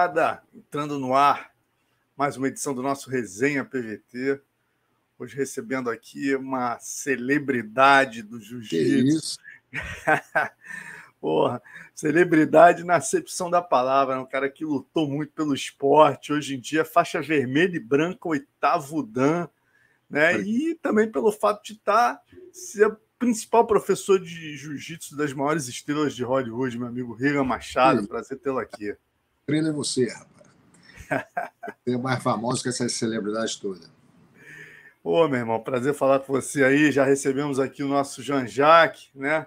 Nada, entrando no ar, mais uma edição do nosso Resenha PVT. Hoje recebendo aqui uma celebridade do jiu-jitsu. Porra, celebridade na acepção da palavra, né? um cara que lutou muito pelo esporte, hoje em dia faixa vermelha e branca, oitavo Dan, né? E também pelo fato de estar tá, ser principal professor de jiu-jitsu das maiores estrelas de Hollywood, meu amigo Regan Machado. Prazer tê-lo aqui. Treino é você, rapaz. Tem mais famoso que essas celebridades todas. Ô, meu irmão, prazer falar com você aí. Já recebemos aqui o nosso Jean-Jacques, né?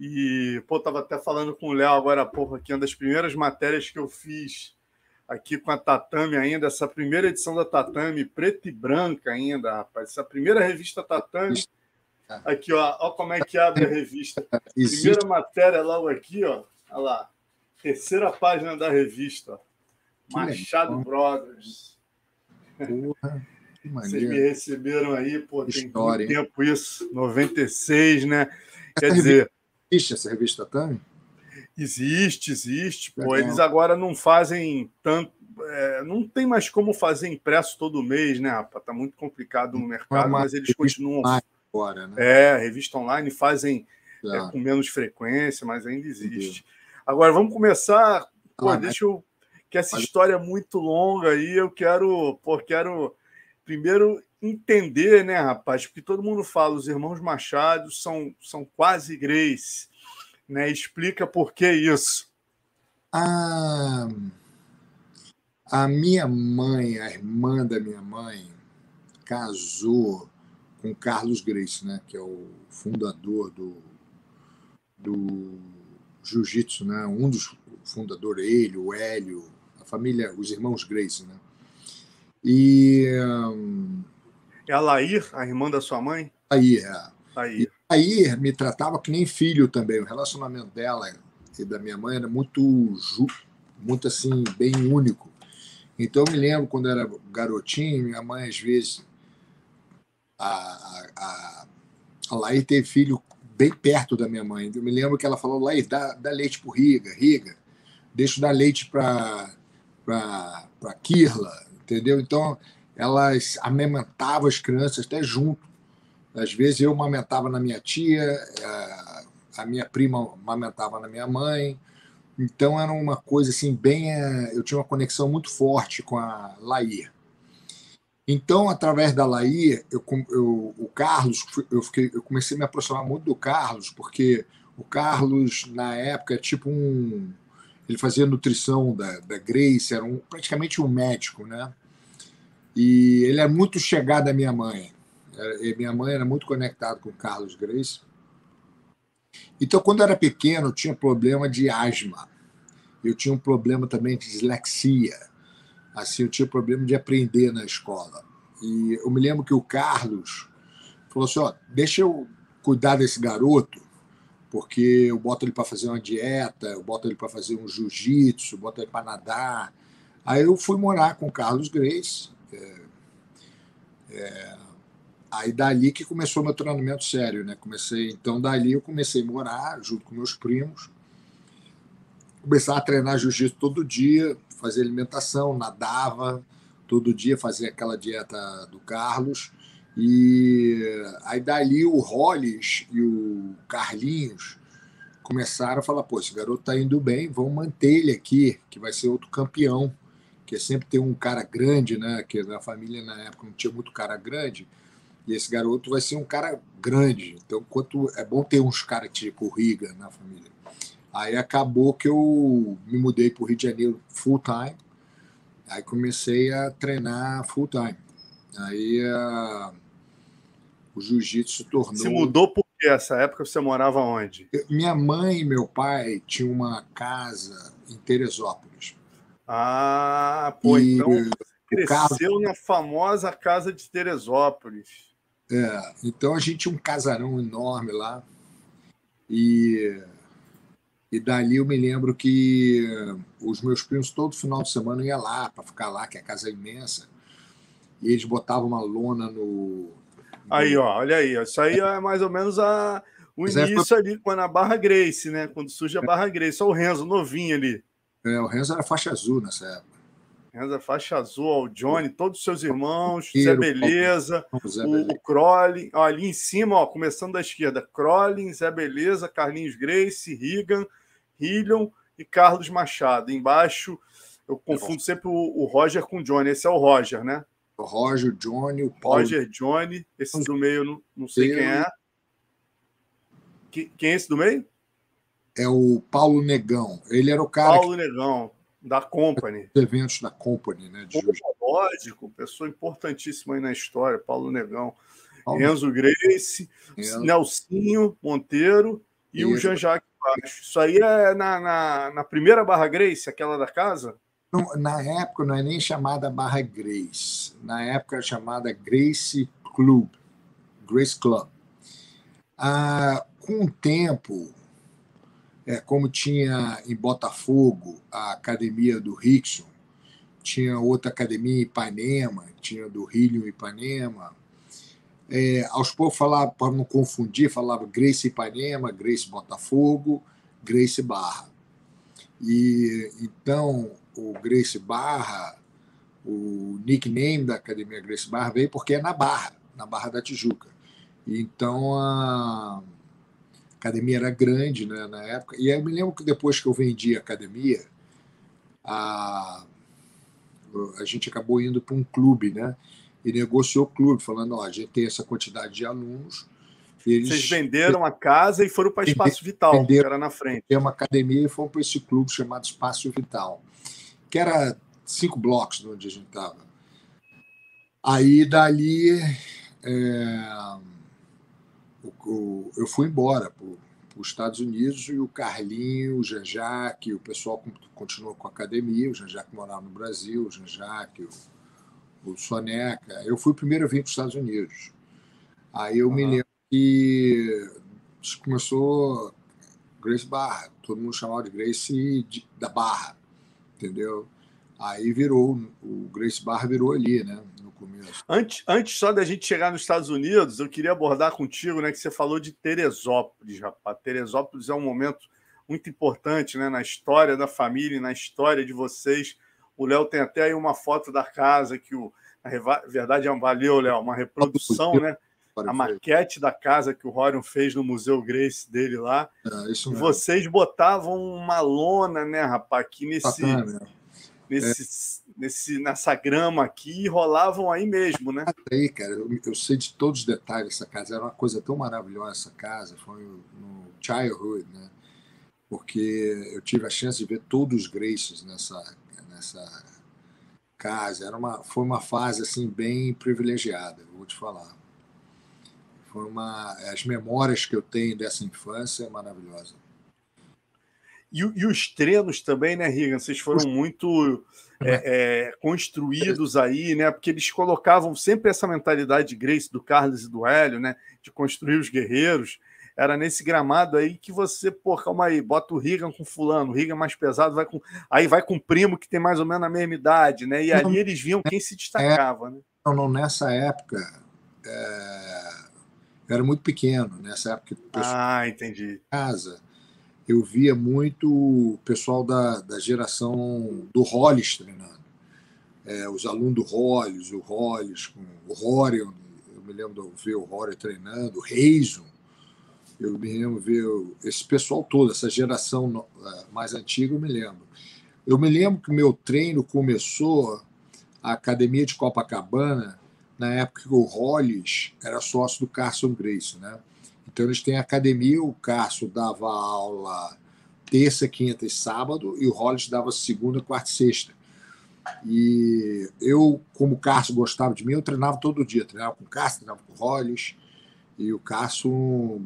E, pô, tava até falando com o Léo agora há pouco aqui, uma das primeiras matérias que eu fiz aqui com a Tatame ainda, essa primeira edição da Tatame, preta e branca ainda, rapaz. Essa primeira revista Tatame. Aqui, ó, ó como é que abre a revista. Primeira matéria logo aqui, ó. Olha lá. Terceira página da revista. Machado Brothers. Porra, Vocês me receberam aí, pô, tem História, muito tempo isso, 96, né? Quer dizer. Existe essa revista também? Existe, existe. Pô, eles agora não fazem tanto. É, não tem mais como fazer impresso todo mês, né, rapaz? Tá muito complicado no mercado, mas eles continuam. Agora, né? É, revista online fazem é, com menos frequência, mas ainda existe. Agora, vamos começar. Pô, ah, deixa eu. Que essa história é muito longa aí, eu quero. Pô, quero primeiro entender, né, rapaz? Porque todo mundo fala, os irmãos Machado são, são quase Grace. Né? Explica por que isso. A, a minha mãe, a irmã da minha mãe, casou com Carlos Grace, né? que é o fundador do, do jiu-jitsu, né? Um dos fundadores, ele, o Hélio, a família, os irmãos Grace, né? E um... é a Lair, a irmã da sua mãe? Aí, é. Aí. aí me tratava que nem filho também. O relacionamento dela e da minha mãe era muito muito assim bem único. Então eu me lembro quando era garotinho, minha mãe às vezes a, a, a, teve filho bem perto da minha mãe. Eu me lembro que ela falou, lá, dá, dá leite pro Riga, Riga, deixa dar leite para para Kirla, entendeu? Então, elas amamentavam as crianças até junto. Às vezes eu amamentava na minha tia, a minha prima amamentava na minha mãe. Então era uma coisa assim bem, eu tinha uma conexão muito forte com a Laí. Então, através da Laí, eu, eu, o Carlos, eu, fiquei, eu comecei a me aproximar muito do Carlos, porque o Carlos, na época, é tipo um. Ele fazia nutrição da, da Grace, era um, praticamente um médico, né? E ele é muito chegado à minha mãe. E minha mãe era muito conectada com o Carlos Grace. Então, quando eu era pequeno, eu tinha problema de asma. Eu tinha um problema também de dislexia assim, eu tinha problema de aprender na escola. E eu me lembro que o Carlos falou assim: ó, deixa eu cuidar desse garoto, porque eu boto ele para fazer uma dieta, eu boto ele para fazer um jiu-jitsu, boto ele para nadar. Aí eu fui morar com o Carlos Grace. É, é, aí dali que começou meu treinamento sério, né? Comecei, então dali eu comecei a morar junto com meus primos. Começar a treinar jiu-jitsu todo dia, fazer alimentação, nadava todo dia, fazia aquela dieta do Carlos. E aí dali o Hollis e o Carlinhos começaram a falar: pô, esse garoto tá indo bem, vamos manter ele aqui, que vai ser outro campeão. Que é sempre ter um cara grande, né? Que na família na época não tinha muito cara grande. E esse garoto vai ser um cara grande. Então, quanto é bom ter uns caras tipo o Riga na família. Aí acabou que eu me mudei para o Rio de Janeiro full time. Aí comecei a treinar full time. Aí uh, o jiu-jitsu se tornou. Se mudou porque essa época você morava onde? Minha mãe e meu pai tinham uma casa em Teresópolis. Ah, pô, e então cresceu caso... na famosa casa de Teresópolis. É, então a gente tinha um casarão enorme lá. E e dali eu me lembro que os meus primos todo final de semana iam lá para ficar lá, que a casa é imensa. E eles botavam uma lona no. Aí, ó, olha aí, isso aí é mais ou menos a, o Mas início é... ali, quando a Barra Grace, né? Quando surge a Barra Grace, só o Renzo novinho ali. É, o Renzo era faixa azul nessa época. Renzo é faixa azul, o Johnny, todos os seus irmãos, Zé Beleza, o, o Crowley, ó, ali em cima, ó, começando da esquerda, Crowley, Zé Beleza, Carlinhos Grace, Regan, Hillion e Carlos Machado. Embaixo, eu confundo sempre o, o, Roger com o Johnny. Esse é o Roger, né? O Roger, Johnny, o Paulo. Roger, Johnny. Esse do meio, não, não sei quem é. Quem é esse do meio? é o Paulo Negão. Ele era o cara. Paulo que... Negão, da Company. Os eventos da Company, né? De lógico, pessoa importantíssima aí na história, Paulo Negão. Paulo... Enzo Grace, Enzo. Nelsinho Monteiro e Isso. o Jean-Jacques Isso aí é na, na, na, primeira Barra Grace, aquela da casa? Não, na época não é nem chamada Barra Grace. Na época era chamada Grace Club. Grace Club. Ah, com o tempo, é, como tinha em Botafogo a academia do Rickson, tinha outra academia em Ipanema, tinha do Rio Ipanema. É, aos poucos falava, para não confundir, falava Grace Ipanema, Grace Botafogo, Grace Barra. E então o Grace Barra, o nickname da academia Grace Barra veio porque é na Barra, na Barra da Tijuca. E então a academia era grande né, na época. E eu me lembro que depois que eu vendi a academia, a, a gente acabou indo para um clube, né? E negociou o clube, falando: ó, a gente tem essa quantidade de alunos. Eles... Vocês venderam a casa e foram para Espaço Vital, venderam, que era na frente. Tem uma academia e fomos para esse clube chamado Espaço Vital, que era cinco blocos de onde a gente estava. Aí dali. É o, eu fui embora para os Estados Unidos e o Carlinho, o Jean-Jacques, o pessoal continuou com a academia, o Jean-Jacques morava no Brasil, o Jean-Jacques, o, o Soneca. Eu fui o primeiro a vir para os Estados Unidos. Aí eu uhum. me lembro que começou Grace Barra, todo mundo chamava de Grace de, da Barra, entendeu? Aí virou, o Grace Barra virou ali, né? começo. Antes, antes só da gente chegar nos Estados Unidos, eu queria abordar contigo, né, que você falou de Teresópolis, rapaz. Teresópolis é um momento muito importante, né, na história da família, na história de vocês. O Léo tem até aí uma foto da casa que o na verdade é valeu, Léo, uma reprodução, né? A maquete da casa que o Rorion fez no Museu Grace dele lá. É, e vocês botavam uma lona, né, rapaz, aqui nesse, nesse, é. nesse, nessa grama aqui e rolavam aí mesmo, né? Aí, cara, eu, eu, sei de todos os detalhes dessa casa. Era uma coisa tão maravilhosa essa casa. Foi no childhood, né? Porque eu tive a chance de ver todos os Graces nessa, nessa casa. Era uma, foi uma fase assim bem privilegiada, vou te falar. Foi uma, as memórias que eu tenho dessa infância é maravilhosa. E, e, os treinos também, né, Rigan? Vocês foram muito é, é, construídos aí, né? Porque eles colocavam sempre essa mentalidade de Grace, do Carlos e do Hélio, né? De construir os guerreiros. Era nesse gramado aí que você, pô, calma aí, bota o Rigan com fulano, o Rigan mais pesado, vai com. Aí vai com o primo que tem mais ou menos a mesma idade, né? E ali eles viam quem se destacava, né? Não, não, nessa época. É... Eu era muito pequeno, nessa época. Ah, entendi. Casa eu via muito o pessoal da, da geração do Hollis treinando. É, os alunos do Hollis, o Hollis, o Rory, eu me lembro de ver o Rory treinando, o Reison, eu me lembro ver esse pessoal todo, essa geração é, mais antiga, eu me lembro. Eu me lembro que o meu treino começou a academia de Copacabana, na época que o Hollis era sócio do Carson Grace, né? Então eles têm academia, o Cássio dava aula terça, quinta e sábado, e o Hollis dava segunda, quarta e sexta. E eu, como o Cássio gostava de mim, eu treinava todo dia. Treinava com o Cássio, treinava com o Hollis, e o Cássio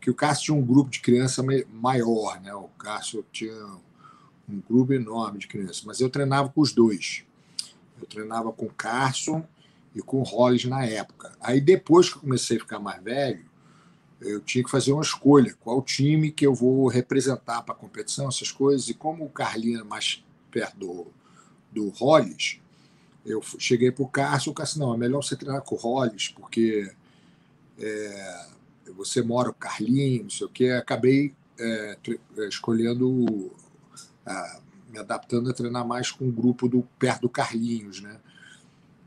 que o Cássio tinha um grupo de criança maior, né? O Cássio tinha um grupo enorme de crianças, mas eu treinava com os dois. Eu treinava com o Carson e com o Hollis na época. Aí depois que eu comecei a ficar mais velho, eu tinha que fazer uma escolha, qual time que eu vou representar para a competição, essas coisas. E como o Carlinho é mais perto do, do Hollis, eu cheguei para o Cássio, o Cássio, não, é melhor você treinar com o Hollis, porque é, você mora o Carlinho, não sei o quê. Acabei é, é escolhendo a me adaptando a treinar mais com o um grupo do perto do Carlinhos, né?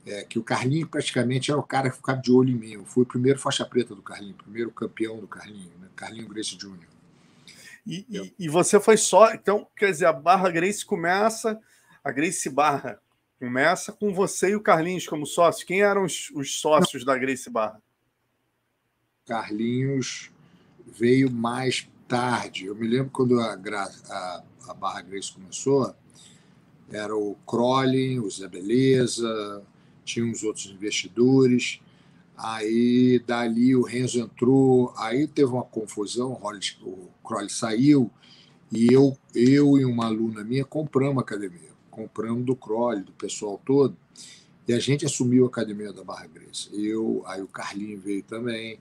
É, que o Carlinho praticamente era o cara que ficava de olho em mim. Eu fui o primeiro faixa preta do Carlinho, primeiro campeão do Carlinho, né? Carlinho Grace Jr. E, e, e, você foi só. Então, quer dizer, a Barra Grace começa, a Grace Barra começa com você e o Carlinhos como sócios. Quem eram os, os sócios Não. da Grace Barra? Carlinhos veio mais tarde. Eu me lembro quando a, a, a Barra Grace começou, era o Crowley, o Zé Beleza, tinha uns outros investidores. Aí dali o Renzo entrou, aí teve uma confusão, o Crowley saiu e eu, eu e uma aluna minha compramos a academia, compramos do Crowley, do pessoal todo, e a gente assumiu a academia da Barra Grace. Eu, aí o Carlinho veio também.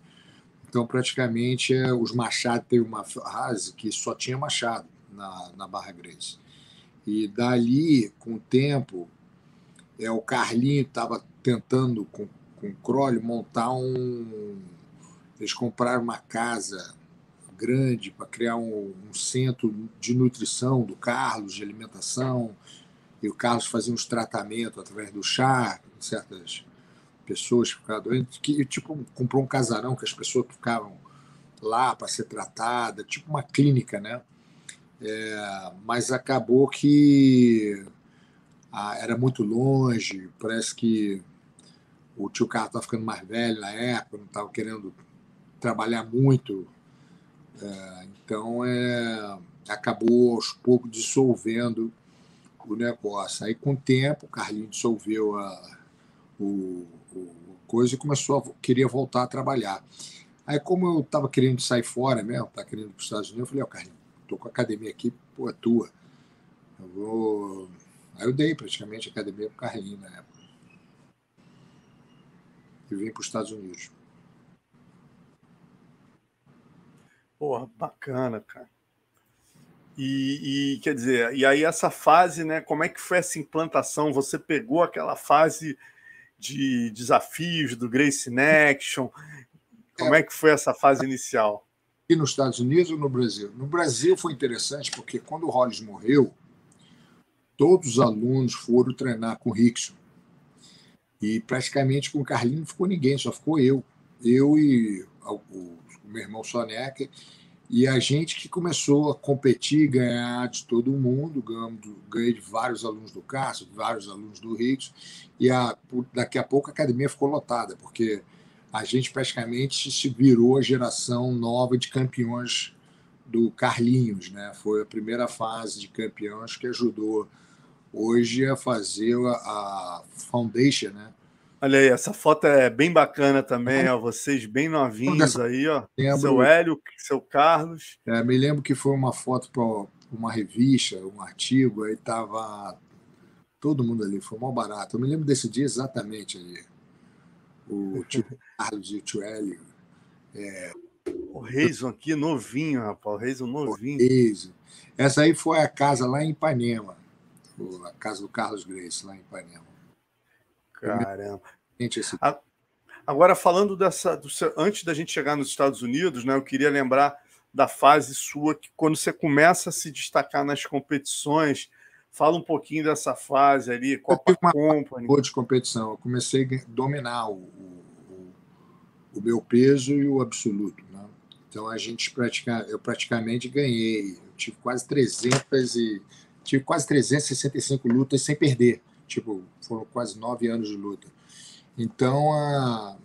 Então, praticamente, é, os Machado teve uma frase que só tinha Machado na, na Barra Grace. E dali, com o tempo, é, o Carlinho estava tentando, com, com o Crowley, montar um. Eles compraram uma casa grande para criar um, um, centro de nutrição do Carlos, de alimentação. E o Carlos fazia uns tratamentos através do chá, certas pessoas que ficavam doentes, que tipo comprou um casarão que as pessoas ficavam lá para ser tratada, tipo uma clínica, né? É, mas acabou que ah, era muito longe, parece que o tio Carlos estava ficando mais velho na época, não estava querendo trabalhar muito. É, então, é, acabou aos poucos dissolvendo o negócio. Aí, com o tempo, o Carlinho dissolveu a, o coisa e começou a queria voltar a trabalhar. Aí, como eu estava querendo sair fora mesmo, estava querendo ir para os Estados Unidos, eu falei, ó, oh, Carlinhos, estou com a academia aqui, pô, é tua. Eu vou. Aí eu dei praticamente a academia para o Carlinhos na época e vim para os Estados Unidos. Porra, bacana, cara. E, e, quer dizer, e aí essa fase, né? Como é que foi essa implantação? Você pegou aquela fase de desafios do Grace Action? Como é. é que foi essa fase inicial? E nos Estados Unidos ou no Brasil? No Brasil foi interessante porque quando o Hollis morreu, todos os alunos foram treinar com o Rickson. E praticamente com o Carlinho não ficou ninguém, só ficou eu. Eu e o, o meu irmão Soneca. E a gente que começou a competir, ganhar de todo mundo, ganhei de vários alunos do Cássio, de vários alunos do Rios, e a, daqui a pouco a academia ficou lotada, porque a gente praticamente se virou a geração nova de campeões do Carlinhos, né? Foi a primeira fase de campeões que ajudou hoje a fazer a, a Foundation, né? Olha aí, essa foto é bem bacana também, ó, vocês bem novinhos aí, ó. Lembro, seu Hélio, seu Carlos. É, me lembro que foi uma foto para uma revista, um artigo, aí tava todo mundo ali, foi mal barato. Eu me lembro desse dia exatamente ali. O tio Carlos e o tio Hélio. É, o Reison aqui novinho, rapaz, o Reison novinho. Reison. Essa aí foi a casa lá em Ipanema a casa do Carlos Grace, lá em Ipanema. Caramba. Agora, falando dessa. Do seu, antes da gente chegar nos Estados Unidos, né, eu queria lembrar da fase sua, que quando você começa a se destacar nas competições, fala um pouquinho dessa fase ali, Copa uma Company. Boa de competição. Eu comecei a dominar o, o, o meu peso e o absoluto. Né? Então a gente pratica, eu praticamente ganhei. Eu tive quase 300 e tive quase 365 lutas sem perder. Tipo, foram quase nove anos de luta. Então, a...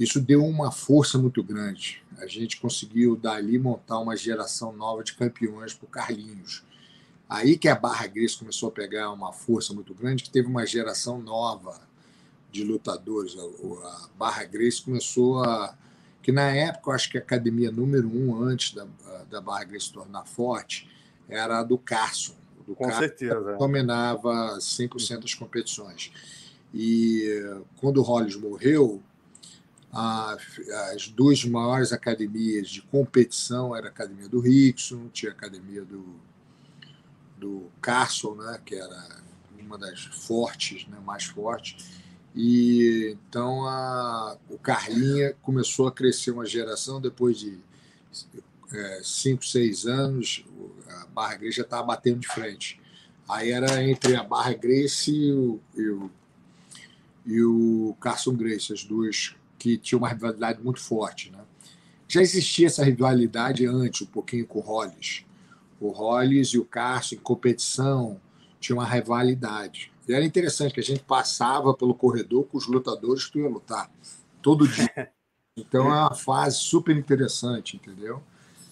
isso deu uma força muito grande. A gente conseguiu, dali, montar uma geração nova de campeões para o Carlinhos. Aí que a Barra Grace começou a pegar uma força muito grande, que teve uma geração nova de lutadores. A Barra Grace começou a. Que na época, eu acho que a academia número um antes da, da Barra Grace se tornar forte era a do Carson. Do Com Carson certeza. dominava 100% das competições. E quando o Hollis morreu, a, as duas maiores academias de competição era a academia do Rickson, tinha a academia do, do Carson, né, que era uma das fortes, né, mais fortes. E então a, o Carlinha começou a crescer uma geração depois de é, cinco, seis anos, a Barra Igreja estava batendo de frente. Aí era entre a Barra Grace e o, e o, e o Carson Grace, as duas que tinham uma rivalidade muito forte. Né? Já existia essa rivalidade antes, um pouquinho com o Hollis. O Hollis e o Carson, em competição, tinham uma rivalidade. E era interessante que a gente passava pelo corredor com os lutadores que tu ia lutar todo dia. Então é uma fase super interessante, entendeu?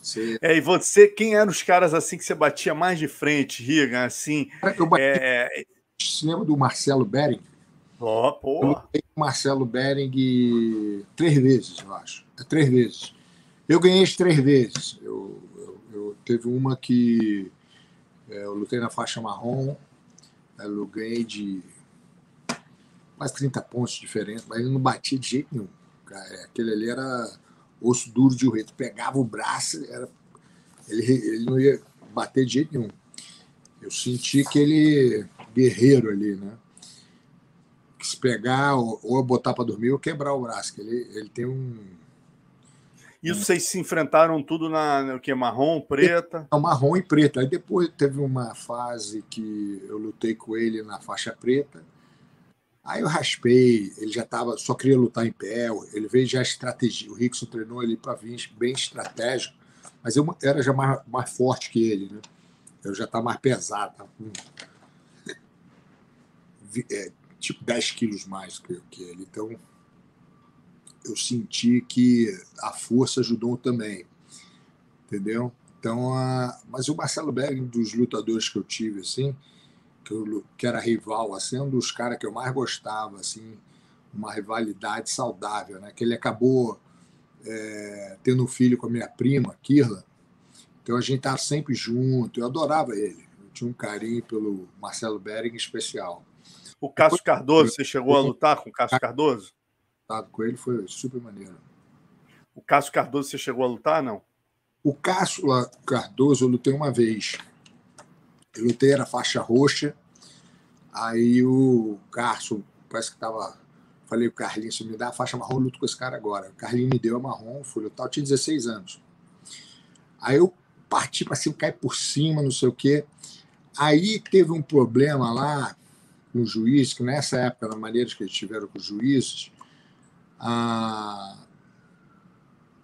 Você... É, e você, quem eram os caras assim que você batia mais de frente, Riga? Assim, eu bati, é... Você lembra do Marcelo Bering? Oh, porra. Eu lutei com o Marcelo Bering três vezes, eu acho. É, três vezes. Eu ganhei as três vezes. Eu, eu, eu teve uma que é, eu lutei na faixa marrom, eu ganhei de quase 30 pontos diferentes, mas eu não bati de jeito nenhum. Cara. Aquele ali era osso duro de urreto. Pegava o braço, era, ele, ele não ia bater de jeito nenhum. Eu senti aquele guerreiro ali, né? Que se pegar ou, ou botar para dormir ou quebrar o braço, que ele, ele tem um. Isso vocês se enfrentaram tudo na o que marrom, preta? Não, marrom e preta. Aí depois teve uma fase que eu lutei com ele na faixa preta Aí eu raspei, ele já estava, só queria lutar em pé, ele veio já estratégia. O Rickson treinou ele para vir bem estratégico, mas eu era já mais, mais forte que ele, né? Eu já estava mais pesado, tava com é, tipo 10 quilos mais que, que ele. Então eu senti que a força ajudou também, entendeu? Então, a... mas o Marcelo Berg, dos lutadores que eu tive, assim, que, eu, que era rival, assim, um dos caras que eu mais gostava, assim, uma rivalidade saudável, né? Que ele acabou é, tendo um filho com a minha prima, Kirla. Então a gente estava sempre junto. Eu adorava ele. Eu tinha um carinho pelo Marcelo Bering especial. O Cássio Cardoso, você chegou a lutar com o Cássio Cardoso? Com ele foi super maneiro. O Cássio Cardoso, você chegou a lutar, não? O Cássio Cardoso eu lutei uma vez. Eu lutei, era faixa roxa. Aí o Carson, parece que tava. Falei o Carlinhos, se me dá a faixa marrom, eu luto com esse cara agora. O Carlinhos me deu a marrom, fui lutar, eu tinha 16 anos. Aí eu parti para cima, cair por cima, não sei o quê. Aí teve um problema lá com o juiz, que nessa época, na maneira que eles tiveram com os juízes, a,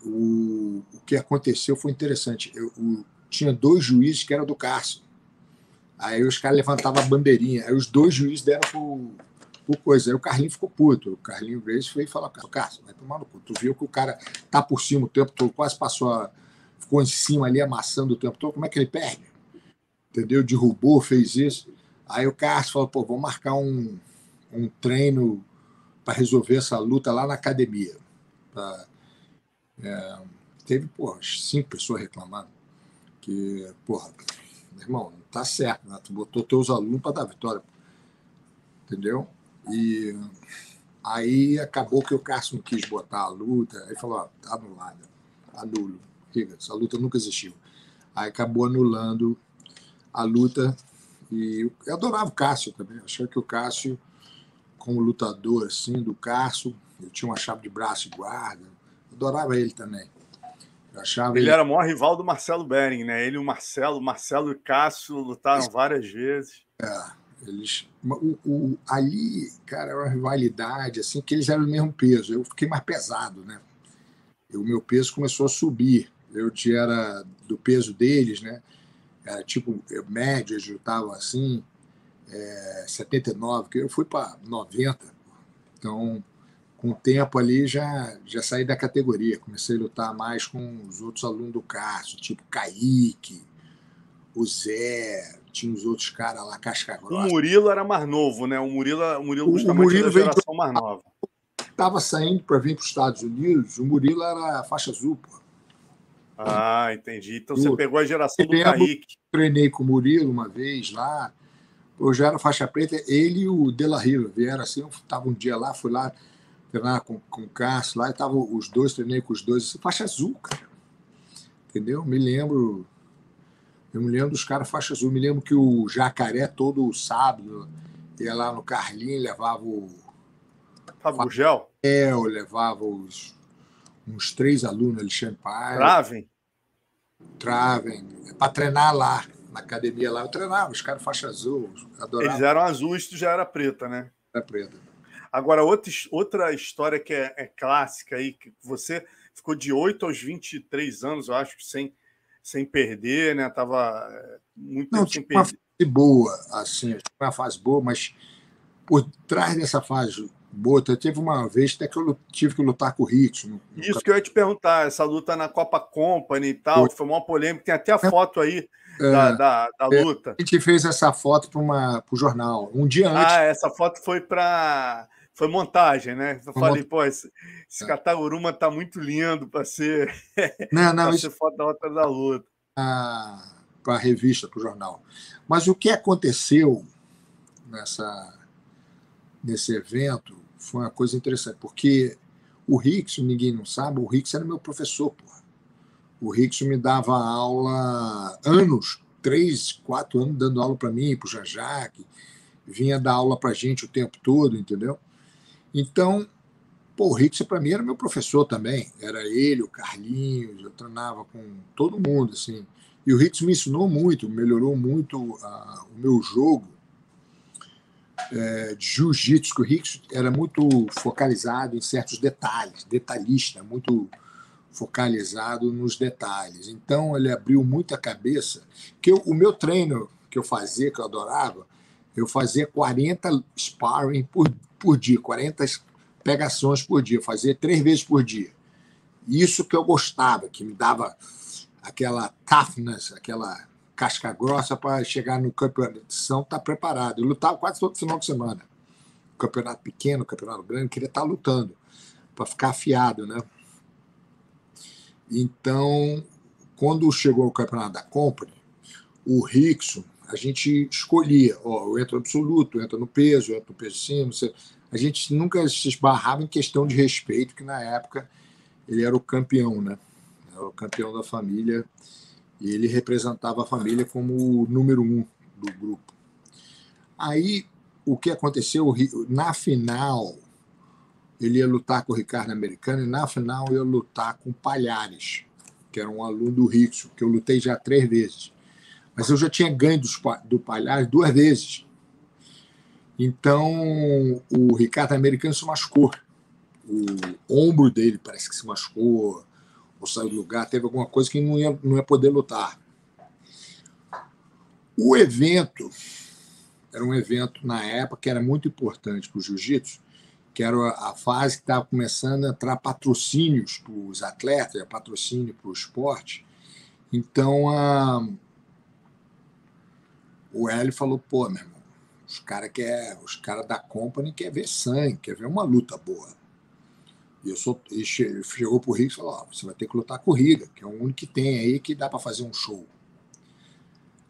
o, o que aconteceu foi interessante. Eu, o, tinha dois juízes que eram do Carson. Aí os caras levantavam a bandeirinha. Aí os dois juízes deram por, por coisa. Aí o Carlinho ficou puto. O Carlinho Grace foi e falou: Cássio, vai tomar no cu. Tu viu que o cara tá por cima o tempo todo, quase passou, a, ficou em cima ali amassando o tempo todo. Como é que ele perde? Entendeu? Derrubou, fez isso. Aí o Cássio falou: pô, vamos marcar um, um treino para resolver essa luta lá na academia. Pra, é, teve, porra, cinco pessoas reclamando. Que, porra, irmão, tá certo, né? Tu botou teus alunos para dar vitória. Entendeu? E aí acabou que o Cássio não quis botar a luta, aí falou, ó, tá anulada, anulo. Essa luta nunca existiu. Aí acabou anulando a luta e eu adorava o Cássio também. Achei que o Cássio, como lutador assim, do Cássio, eu tinha uma chave de braço e guarda. adorava ele também. Achava ele, ele era o maior rival do Marcelo Bering, né? Ele e o Marcelo, Marcelo e Cássio lutaram várias vezes. É, eles. O, o, ali, cara, era uma rivalidade, assim, que eles eram do mesmo peso. Eu fiquei mais pesado, né? o meu peso começou a subir. Eu era do peso deles, né? Era tipo, médio, eles lutavam assim, é, 79, que eu fui para 90. Então com o tempo ali já, já saí da categoria. Comecei a lutar mais com os outros alunos do Cássio, tipo Kaique, o Zé, tinha os outros caras lá, casca grossa. O Murilo era mais novo, né? O Murilo, o Murilo o, o Murilo veio geração mais nova. Estava saindo para vir para os Estados Unidos, o Murilo era faixa azul, pô. Ah, entendi. Então você pegou a geração do Kaique. Treinei com o Murilo uma vez lá. Eu já era faixa preta, ele e o De La Riva vieram assim, eu estava um dia lá, fui lá, treinar com, com o Cássio lá, e tava os dois, treinei com os dois, assim, faixa azul, cara. Entendeu? Me lembro. Eu me lembro dos caras faixa azul. Me lembro que o jacaré todo sábado ia lá no Carlinho, levava o. Tava o gel? É, eu levava os, uns três alunos, Alexandre Pai. Travem? Travem. É para treinar lá, na academia lá, eu treinava, os caras faixa azul, adoravam. Eles eram azuis, tu já era preta, né? Era preta. Agora, outra, outra história que é, é clássica aí, que você ficou de 8 aos 23 anos, eu acho, sem, sem perder, né? Tava é, muito Não, tempo. Uma fase boa, assim, uma fase boa, mas por trás dessa fase boa, teve uma vez até que eu tive que lutar com o Rickson. Isso que eu ia te perguntar, essa luta na Copa Company e tal, foi, foi uma polêmica, tem até a é. foto aí é, da, da, da, é, luta. a gente fez essa foto para o jornal, um dia antes. Ah, essa foto foi para foi montagem, né? Eu falei, pô, esse, esse é. Kataguruma tá muito lindo para ser, não, não, isso... ser foto da outra da luta. Para a revista, para o jornal. Mas o que aconteceu nessa, nesse evento foi uma coisa interessante, porque o Rickson, ninguém não sabe, o Rickson era meu professor, porra. O Rickson me dava aula anos, três, quatro anos, dando aula para mim, para o Jajaque, vinha dar aula para gente o tempo todo, entendeu? Então, pô, o Rickson para mim era meu professor também. Era ele, o Carlinhos, eu treinava com todo mundo, assim. E o Rickson me ensinou muito, melhorou muito uh, o meu jogo é, de jiu-jitsu, que o Rickson era muito focalizado em certos detalhes, detalhista, muito focalizado nos detalhes. Então, ele abriu muita cabeça. que eu, O meu treino que eu fazia, que eu adorava, eu fazia 40 sparring por, por dia, 40 pegações por dia, fazia três vezes por dia. Isso que eu gostava, que me dava aquela toughness, aquela casca grossa para chegar no campeonato estar tá preparado. Eu lutava quase todo final de semana. Campeonato pequeno, campeonato grande, queria estar tá lutando para ficar afiado, né? Então, quando chegou o campeonato da Company, o Rickson a gente escolhia, ó, eu entro no absoluto, eu entro no peso, eu entro no peso cima. A gente nunca se esbarrava em questão de respeito, que na época ele era o campeão, né? Era o campeão da família e ele representava a família como o número um do grupo. Aí, o que aconteceu? Na final, ele ia lutar com o Ricardo Americano e na final ia lutar com o Palhares, que era um aluno do Rickson, que eu lutei já três vezes. Mas eu já tinha ganho do, do Palhares duas vezes. Então, o Ricardo Americano se machucou. O ombro dele parece que se machucou, ou saiu do lugar, teve alguma coisa que não ia, não ia poder lutar. O evento era um evento, na época, que era muito importante para o jiu-jitsu, que era a fase que estava começando a entrar patrocínios para os atletas, patrocínio para o esporte. Então, a, o Hélio falou, pô, meu irmão, os caras os cara da Company quer ver sangue, quer ver uma luta boa. E eu sou, ele chegou pro Rick e falou, ó, você vai ter que lutar com o Riga, que é o único que tem aí que dá para fazer um show.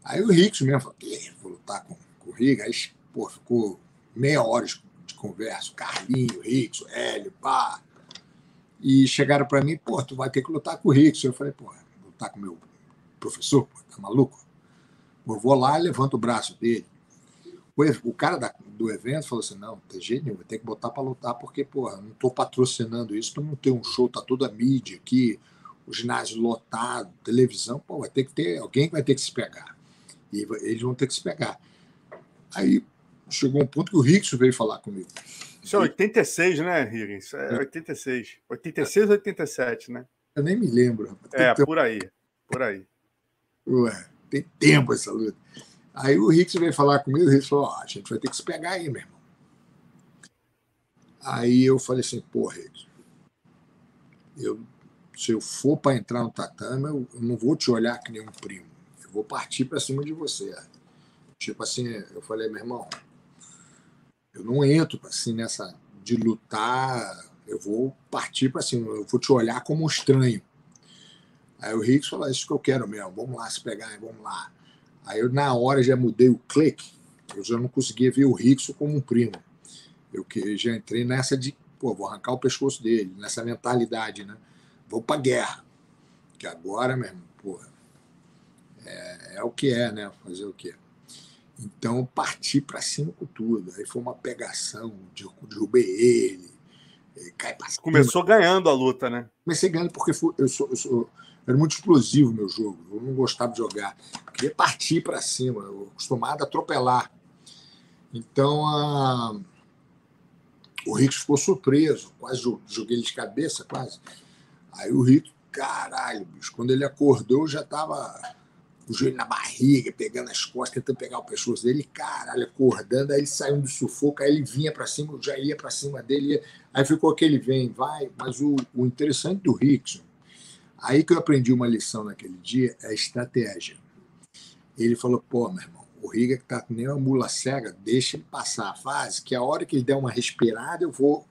Aí o Rick mesmo falou, vou lutar com, com o Riga. Aí, pô, ficou meia hora de conversa, Carlinho, Rick, Hélio, pá. E chegaram para mim, pô, tu vai ter que lutar com o Rick. Eu falei, pô, lutar com o meu professor, pô, tá maluco? Eu vou lá e levanto o braço dele. O, cara da, do evento falou assim: não, tem jeito nenhum, vai ter que botar para lutar, porque, porra, não estou patrocinando isso, tu não tem um show, tá toda a mídia aqui, o ginásio lotado, televisão, pô, vai ter que ter, alguém vai ter que se pegar. E eles vão ter que se pegar. Aí chegou um ponto que o Rickson veio falar comigo. Isso é 86, né, Higgins? É 86. 86 ou 87, né? Eu nem me lembro. É, por aí. Por aí. Ué tem tempo essa luta. Aí o Rick veio falar comigo, o Rick falou: oh, a gente vai ter que se pegar aí, meu irmão. Aí eu falei assim: pô, Rick, eu, se eu for para entrar no tatame, eu, eu, não vou te olhar que nem um primo. Eu vou partir para cima de você. Tipo assim, eu falei: meu irmão, eu não entro assim nessa de lutar, eu vou partir para cima, eu vou te olhar como um estranho. Aí o Hicks falou: Isso que eu quero mesmo, vamos lá se pegar, vamos lá. Aí eu, na hora, já mudei o clique, eu já não conseguia ver o Hicks como um primo. Eu que já entrei nessa de, pô, vou arrancar o pescoço dele, nessa mentalidade, né? Vou pra guerra. Que agora, mesmo, pô, é, é o que é, né? Fazer o quê? Então, parti para cima com tudo. Aí foi uma pegação, derrubei ele, cai pra Começou ganhando a luta, né? Comecei ganhando porque fui, eu sou, eu sou Era muito explosivo meu jogo. Eu não gostava de jogar. Eu queria partir para cima. Eu acostumado a atropelar. Então, a... o Rick ficou surpreso. Quase joguei ele de cabeça, quase. Aí o Rick, caralho, bicho. Quando ele acordou, já estava o joelho na barriga, pegando as costas, tentando pegar o pescoço dele, caralho, acordando, aí ele saiu do sufoco, aí ele vinha para cima, eu já ia para cima dele, ia... aí ficou aquele vem, vai, mas o, o interessante do Rickson, aí que eu aprendi uma lição naquele dia, é estratégia. Ele falou, pô, meu irmão, o Riga que tá nem uma mula cega, deixa ele passar a fase, que a hora que ele der uma respirada, eu vou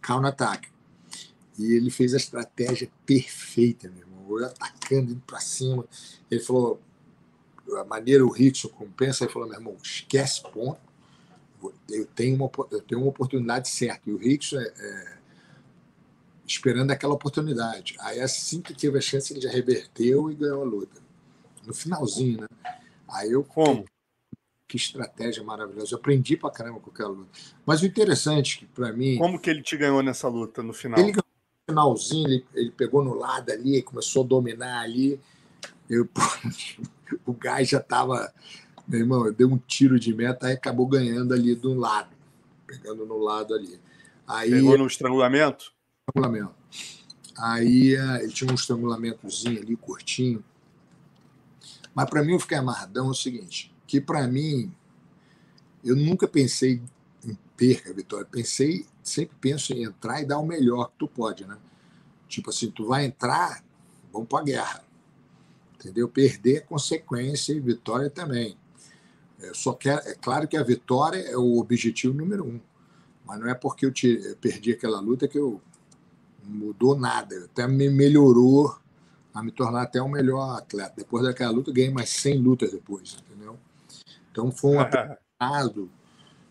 counter-ataque. E ele fez a estratégia perfeita, meu irmão, eu atacando, indo para cima, ele falou, a maneira o Rickson compensa, ele falou, meu irmão, esquece ponto, eu tenho uma, eu tenho uma oportunidade certa. E o Rickson é, é, esperando aquela oportunidade. Aí assim que teve a chance, ele já reverteu e ganhou a luta. No finalzinho, né? Aí eu. Como? Que estratégia maravilhosa. Eu aprendi pra caramba com aquela luta. Mas o interessante, para mim. Como que ele te ganhou nessa luta no final? Ele ganhou no finalzinho, ele, ele pegou no lado ali, começou a dominar ali. Eu, o gás já estava. Meu irmão, deu um tiro de meta e acabou ganhando ali do lado, pegando no lado ali. Aí, Pegou no estrangulamento? Estrangulamento. Aí eh, ele tinha um estrangulamentozinho ali, curtinho. Mas para mim, eu fiquei amarradão é o seguinte: que para mim, eu nunca pensei em perca, Vitória. Pensei, sempre penso em entrar e dar o melhor que tu pode, né? Tipo assim, tu vai entrar, vamos para a guerra entendeu? Perder é consequência e vitória também. Eu só quero, é claro que a vitória é o objetivo número um, mas não é porque eu, te, eu perdi aquela luta que eu mudou nada, até me melhorou a me tornar até um melhor atleta. Depois daquela luta, ganhei mais 100 lutas depois, entendeu? Então foi um aprendizado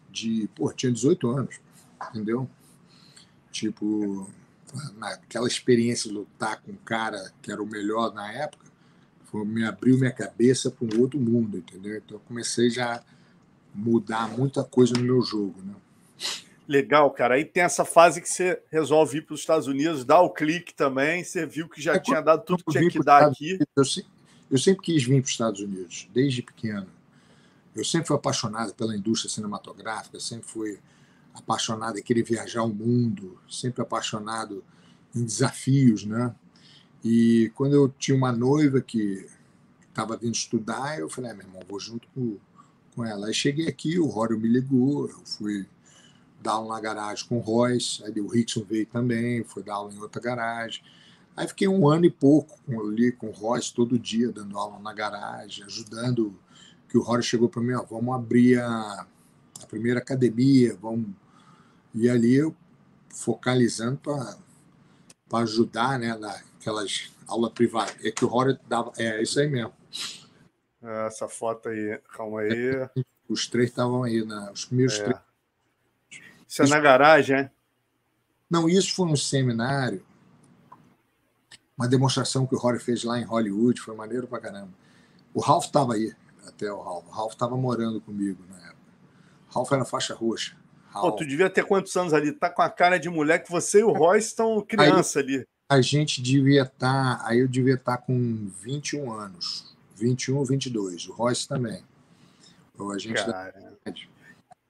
de, pô, tinha 18 anos, entendeu? Tipo, naquela experiência de lutar com um cara que era o melhor na época, foi, me abriu minha cabeça para um outro mundo, entendeu? Então eu comecei já a mudar muita coisa no meu jogo, né? Legal, cara. Aí tem essa fase que você resolve ir para os Estados Unidos, dá o clique também. Você viu que já é, tinha dado tudo que tinha que dar aqui. Eu, eu sempre quis vir para os Estados Unidos, desde pequeno. Eu sempre fui apaixonado pela indústria cinematográfica, sempre fui apaixonado em querer viajar o mundo, sempre apaixonado em desafios, né? E quando eu tinha uma noiva que estava vindo estudar, eu falei, ah, meu irmão, vou junto com, com ela. Aí cheguei aqui, o Rório me ligou, eu fui dar aula na garagem com o Royce, aí o Rickson veio também, foi dar aula em outra garagem. Aí fiquei um ano e pouco ali com o Royce, todo dia, dando aula na garagem, ajudando, que o Royce chegou para mim, ó, vamos abrir a, a primeira academia, vamos... E ali eu focalizando para ajudar, né, na, aquelas aulas privadas. É que o Rory dava. É isso aí mesmo. É, essa foto aí, calma aí. Os três estavam aí, né? os primeiros é. três. Isso é na garagem, é? Não, isso foi um seminário, uma demonstração que o Rory fez lá em Hollywood, foi maneiro pra caramba. O Ralph estava aí, até o Ralph. O Ralph estava morando comigo na época. O Ralph era faixa roxa. Pô, tu devia ter quantos anos ali? Tá com a cara de moleque, você e o Royce estão criança aí, ali a gente devia estar, tá, aí eu devia estar tá com 21 anos, 21, 22, o Royce também. Então, a gente Cara.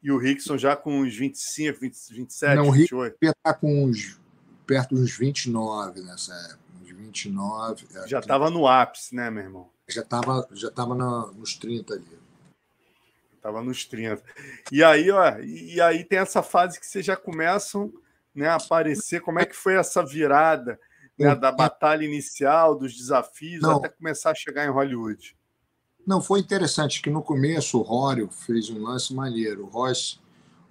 E o Rickson já com uns 25, 20, 27, Não, 28? o Rickson devia estar tá com uns, perto dos 29 nessa época, uns 29. É, já estava no ápice, né, meu irmão? Já estava já tava nos 30 ali. Estava nos 30. E aí, ó, e aí tem essa fase que vocês já começam né, a aparecer. Como é que foi essa virada? né, da batalha inicial, dos desafios, não. até começar a chegar em Hollywood. Não, foi interessante que no começo o Horion fez um lance maneiro. O Royce,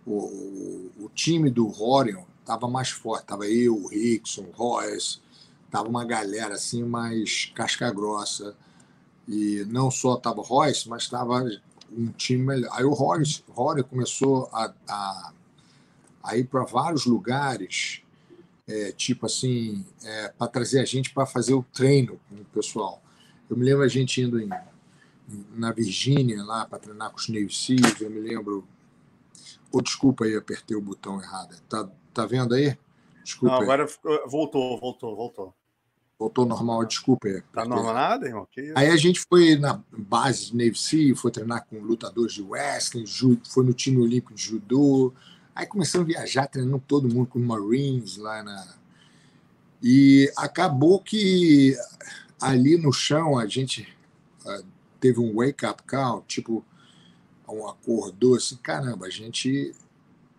o, o, o time do Horion estava mais forte. Estava eu, o Rickson, o Royce, estava uma galera assim mais casca grossa. E não só estava o Royce, mas estava um time melhor. Aí o Royce, o começou a, a, a ir para vários lugares é, tipo assim, é, para trazer a gente para fazer o treino com o pessoal. Eu me lembro a gente indo em, na Virgínia lá para treinar com os Navy Seals, eu me lembro. Oh, desculpa aí, apertei o botão errado. Tá, tá vendo aí? Desculpa. Não, agora aí. voltou, voltou, voltou. Voltou normal, desculpa. É, tá normal nada, irmão? Aí a gente foi na base de Navy Sea, foi treinar com lutadores de wrestling, foi no time olímpico de judô. Aí começamos a viajar, treinando todo mundo com Marines lá na. E acabou que ali no chão a gente teve um wake-up call, tipo, um acordou assim, caramba, a gente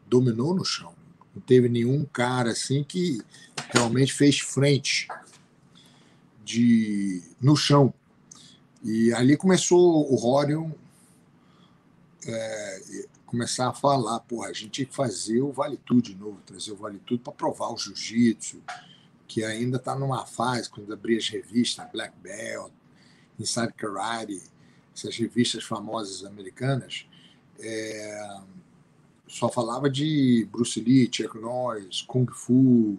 dominou no chão. Não teve nenhum cara assim que realmente fez frente de no chão. E ali começou o Rorion é, começar a falar, porra, a gente tinha que fazer o Vale Tudo de novo, trazer o Vale Tudo para provar o jiu-jitsu, que ainda está numa fase, quando abri as revistas, Black Belt, Inside Karate, essas revistas famosas americanas, é, só falava de Bruce Lee, Chuck Norris, Kung Fu,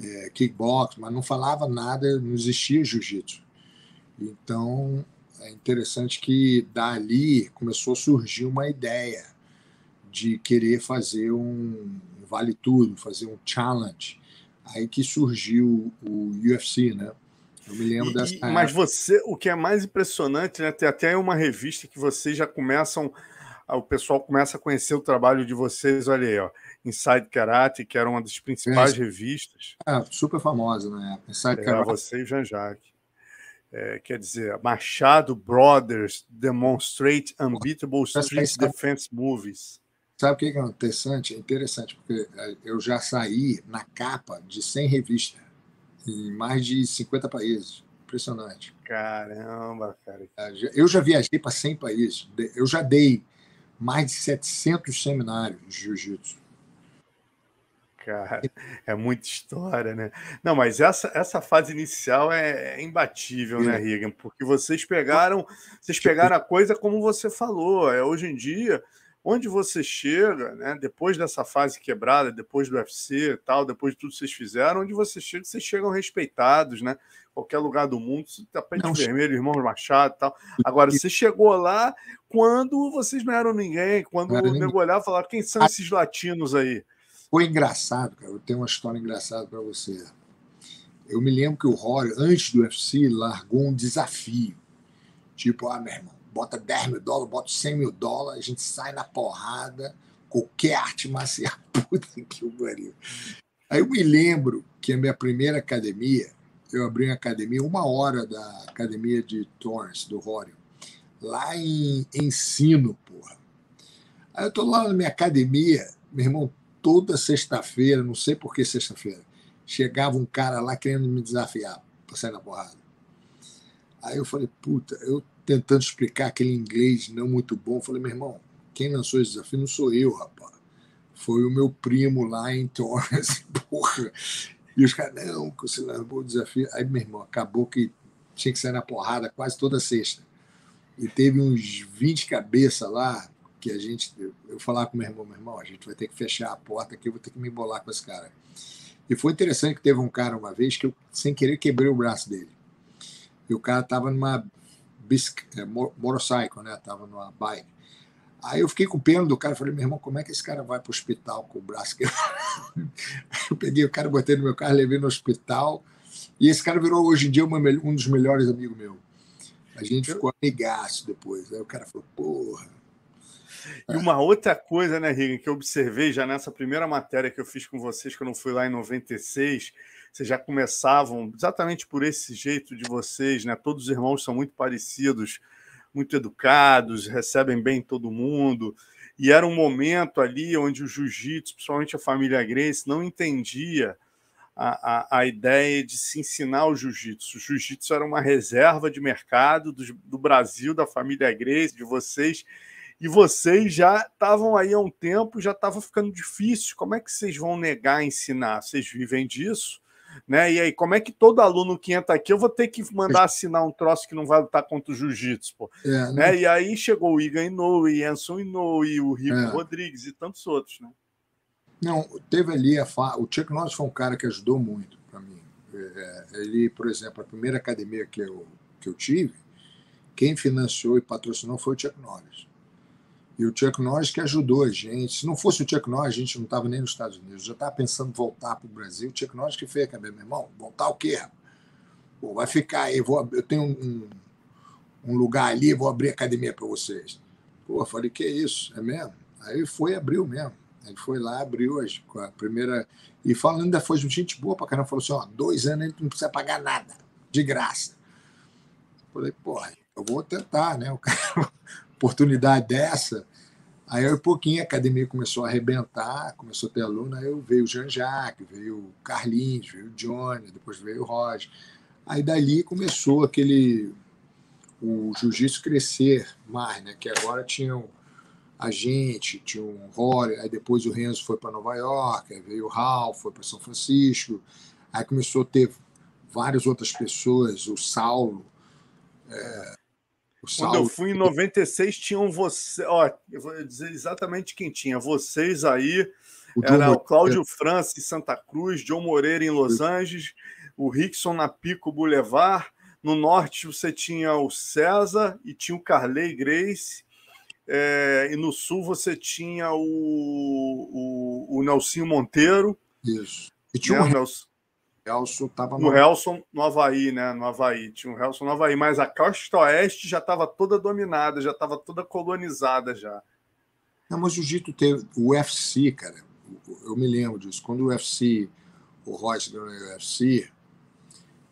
é, kickbox, mas não falava nada, não existia jiu-jitsu. Então, é interessante que dali começou a surgir uma ideia de querer fazer um vale tudo, fazer um challenge. Aí que surgiu o UFC, né? Eu me lembro dessa. E, mas você, o que é mais impressionante, né? Tem até uma revista que vocês já começam, o pessoal começa a conhecer o trabalho de vocês. Olha aí, ó, Inside Karate, que era uma das principais é, revistas. É, super famosa época. Inside é, Karate. Você e Jean-Jacques. É, quer dizer, Machado Brothers Demonstrate Unbeatable Street Defense Movies. Sabe o que é interessante? É interessante, porque é, eu já saí na capa de 100 revistas em mais de 50 países. Impressionante. Caramba, cara. É, eu já viajei para 100 países. Eu já dei mais de 700 seminários de jiu-jitsu. Cara, é muita história, né? Não, mas essa, essa fase inicial é, é imbatível, né, Regan? Porque vocês pegaram, vocês pegaram a coisa como você falou. É hoje em dia, onde você chega, né? Depois dessa fase quebrada, depois do UFC, tal, depois de tudo que vocês fizeram, onde você chega, vocês chegam respeitados, né? Qualquer lugar do mundo, tapete não, vermelho, irmão Machado, tal. Agora, você chegou lá quando vocês não eram ninguém, quando o nego olhava e falava quem são esses latinos aí? Foi engraçado, cara. Eu tenho uma história engraçada para você. Eu me lembro que o Rory, antes do UFC, largou um desafio. Tipo, ah, meu irmão, bota 10 mil dólares, bota 100 mil dólares, a gente sai na porrada, qualquer arte marcial. Puta que pariu. Aí eu me lembro que a minha primeira academia, eu abri uma academia, uma hora da academia de Torrance, do Rory, lá em Ensino, porra. Aí eu tô lá na minha academia, meu irmão, toda sexta-feira, não sei por que sexta-feira, chegava um cara lá querendo me desafiar para sair na porrada. Aí eu falei, puta, eu tentando explicar aquele inglês não muito bom, falei, meu irmão, quem lançou esse desafio não sou eu, rapaz. Foi o meu primo lá em Torres, porra. E os caras, não, que você largou o desafio. Aí, meu irmão, acabou que tinha que sair na porrada quase toda sexta. E teve uns 20 cabeças lá, que a gente, eu falar com meu irmão, meu irmão, a gente vai ter que fechar a porta aqui, eu vou ter que me embolar com esse cara. E foi interessante que teve um cara uma vez que eu, sem querer, quebrei o braço dele. E o cara tava numa é, motorcycle, né? Tava numa bike. Aí eu fiquei com pena do cara, falei, meu irmão, como é que esse cara vai para o hospital com o braço quebrado? Eu peguei o cara, botei no meu carro, levei no hospital. E esse cara virou hoje em dia um dos melhores amigos meus. A gente ficou amigaço depois. Aí o cara falou, porra, e uma outra coisa, né, Rigan, que eu observei já nessa primeira matéria que eu fiz com vocês, quando eu fui lá em 96, vocês já começavam exatamente por esse jeito de vocês, né? Todos os irmãos são muito parecidos, muito educados, recebem bem todo mundo. E era um momento ali onde o jiu-jitsu, principalmente a família Grace, não entendia a, a, a, ideia de se ensinar o jiu-jitsu. O jiu-jitsu era uma reserva de mercado do, do Brasil, da família Grace, de vocês, e vocês já estavam aí há um tempo, já estava ficando difícil. Como é que vocês vão negar ensinar? Vocês vivem disso? Né? E aí, como é que todo aluno que entra aqui, eu vou ter que mandar assinar um troço que não vai lutar contra o jiu-jitsu, pô. É, né? né? E aí chegou o Igan Inoue, Enson Inoue, o Rico é. Rodrigues e tantos outros, né? Não, teve ali a fa... o Chuck Norris foi um cara que ajudou muito para mim. É, ele, por exemplo, a primeira academia que eu, que eu tive, quem financiou e patrocinou foi o Chuck Norris. E o Chuck Norris que ajudou a gente. Se não fosse o Chuck Norris, a gente não estava nem nos Estados Unidos. Já estava pensando em voltar para o Brasil. O Chuck Norris que fez a cabeça, meu irmão, voltar o quê? Pô, vai ficar aí, vou, eu tenho um, um lugar ali, vou abrir academia para vocês. Pô, falei, que isso? É mesmo? Aí foi abriu mesmo. Ele foi lá, abriu as, a primeira. E falando, ainda foi gente boa pra caramba. Falou assim: ó, dois anos gente não precisa pagar nada, de graça. Falei, porra, eu vou tentar, né? O cara, oportunidade dessa. Aí, um pouquinho, a academia começou a arrebentar, começou a ter aluno. Aí veio o Jean-Jacques, veio o Carlinhos, veio o Johnny, depois veio o Roger. Aí, dali, começou aquele. o jiu-jitsu crescer mais, né? Que agora tinham a gente, tinha um Rory, aí depois o Renzo foi para Nova York, aí veio o Ralph, foi para São Francisco, aí começou a ter várias outras pessoas, o Saulo. É, o Saulo... Quando eu fui em 96, tinham você, ó, eu vou dizer exatamente quem tinha, vocês aí, o era o Cláudio França em Santa Cruz, John Moreira em Los Angeles, o Rickson na Pico Boulevard, no norte você tinha o César e tinha o Carley Grace, é, e no sul você tinha o, o, o Nelsinho Monteiro. Isso. E tinha né, o Nelson. Helson estava no... no Helson no Havaí, né? No Havaí. Tinha o Helson no Havaí, mas a costa oeste já estava toda dominada, já estava toda colonizada já. Não, mas o jiu-jitsu teve. O UFC, cara, eu me lembro disso. Quando o UFC, o Royce ganhou o UFC,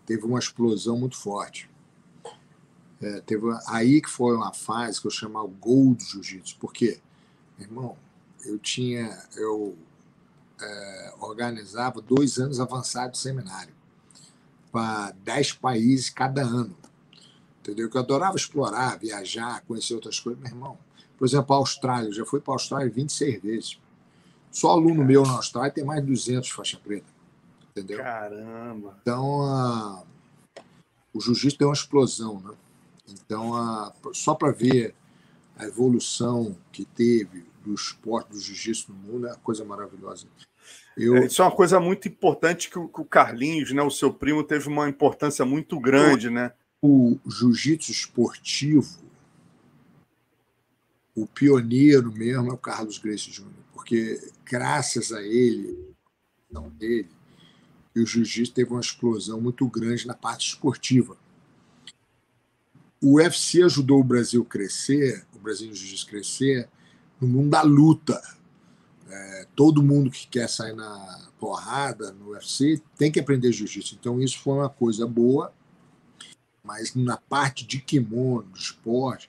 teve uma explosão muito forte. É, teve aí que foi uma fase que eu chamava gol do jiu-jitsu. Por quê? Meu irmão, eu tinha. Eu é, organizava dois anos avançados de seminário para dez países cada ano. Entendeu? Que eu adorava explorar, viajar, conhecer outras coisas. Meu irmão, por exemplo, a Austrália, eu já fui para a Austrália 26 vezes. Só aluno meu na Austrália tem mais de 200 faixa preta. Entendeu? Caramba! Então, a... o jiu-jitsu deu uma explosão, né? Então, a, só para ver a evolução que teve do esporte do jiu-jitsu no mundo é uma coisa maravilhosa. Eu... É, isso é uma coisa muito importante que o, que o, Carlinhos, né, o seu primo, teve uma importância muito grande, o, né? O jiu-jitsu esportivo, o pioneiro mesmo é o Carlos Gracie Jr., porque graças a ele, não dele, o jiu-jitsu teve uma explosão muito grande na parte esportiva o UFC ajudou o Brasil a crescer, o Brasil Jiu-Jitsu crescer no mundo da luta. É, todo mundo que quer sair na porrada no UFC tem que aprender jiu-jitsu. Então isso foi uma coisa boa, mas na parte de kimono, do esporte,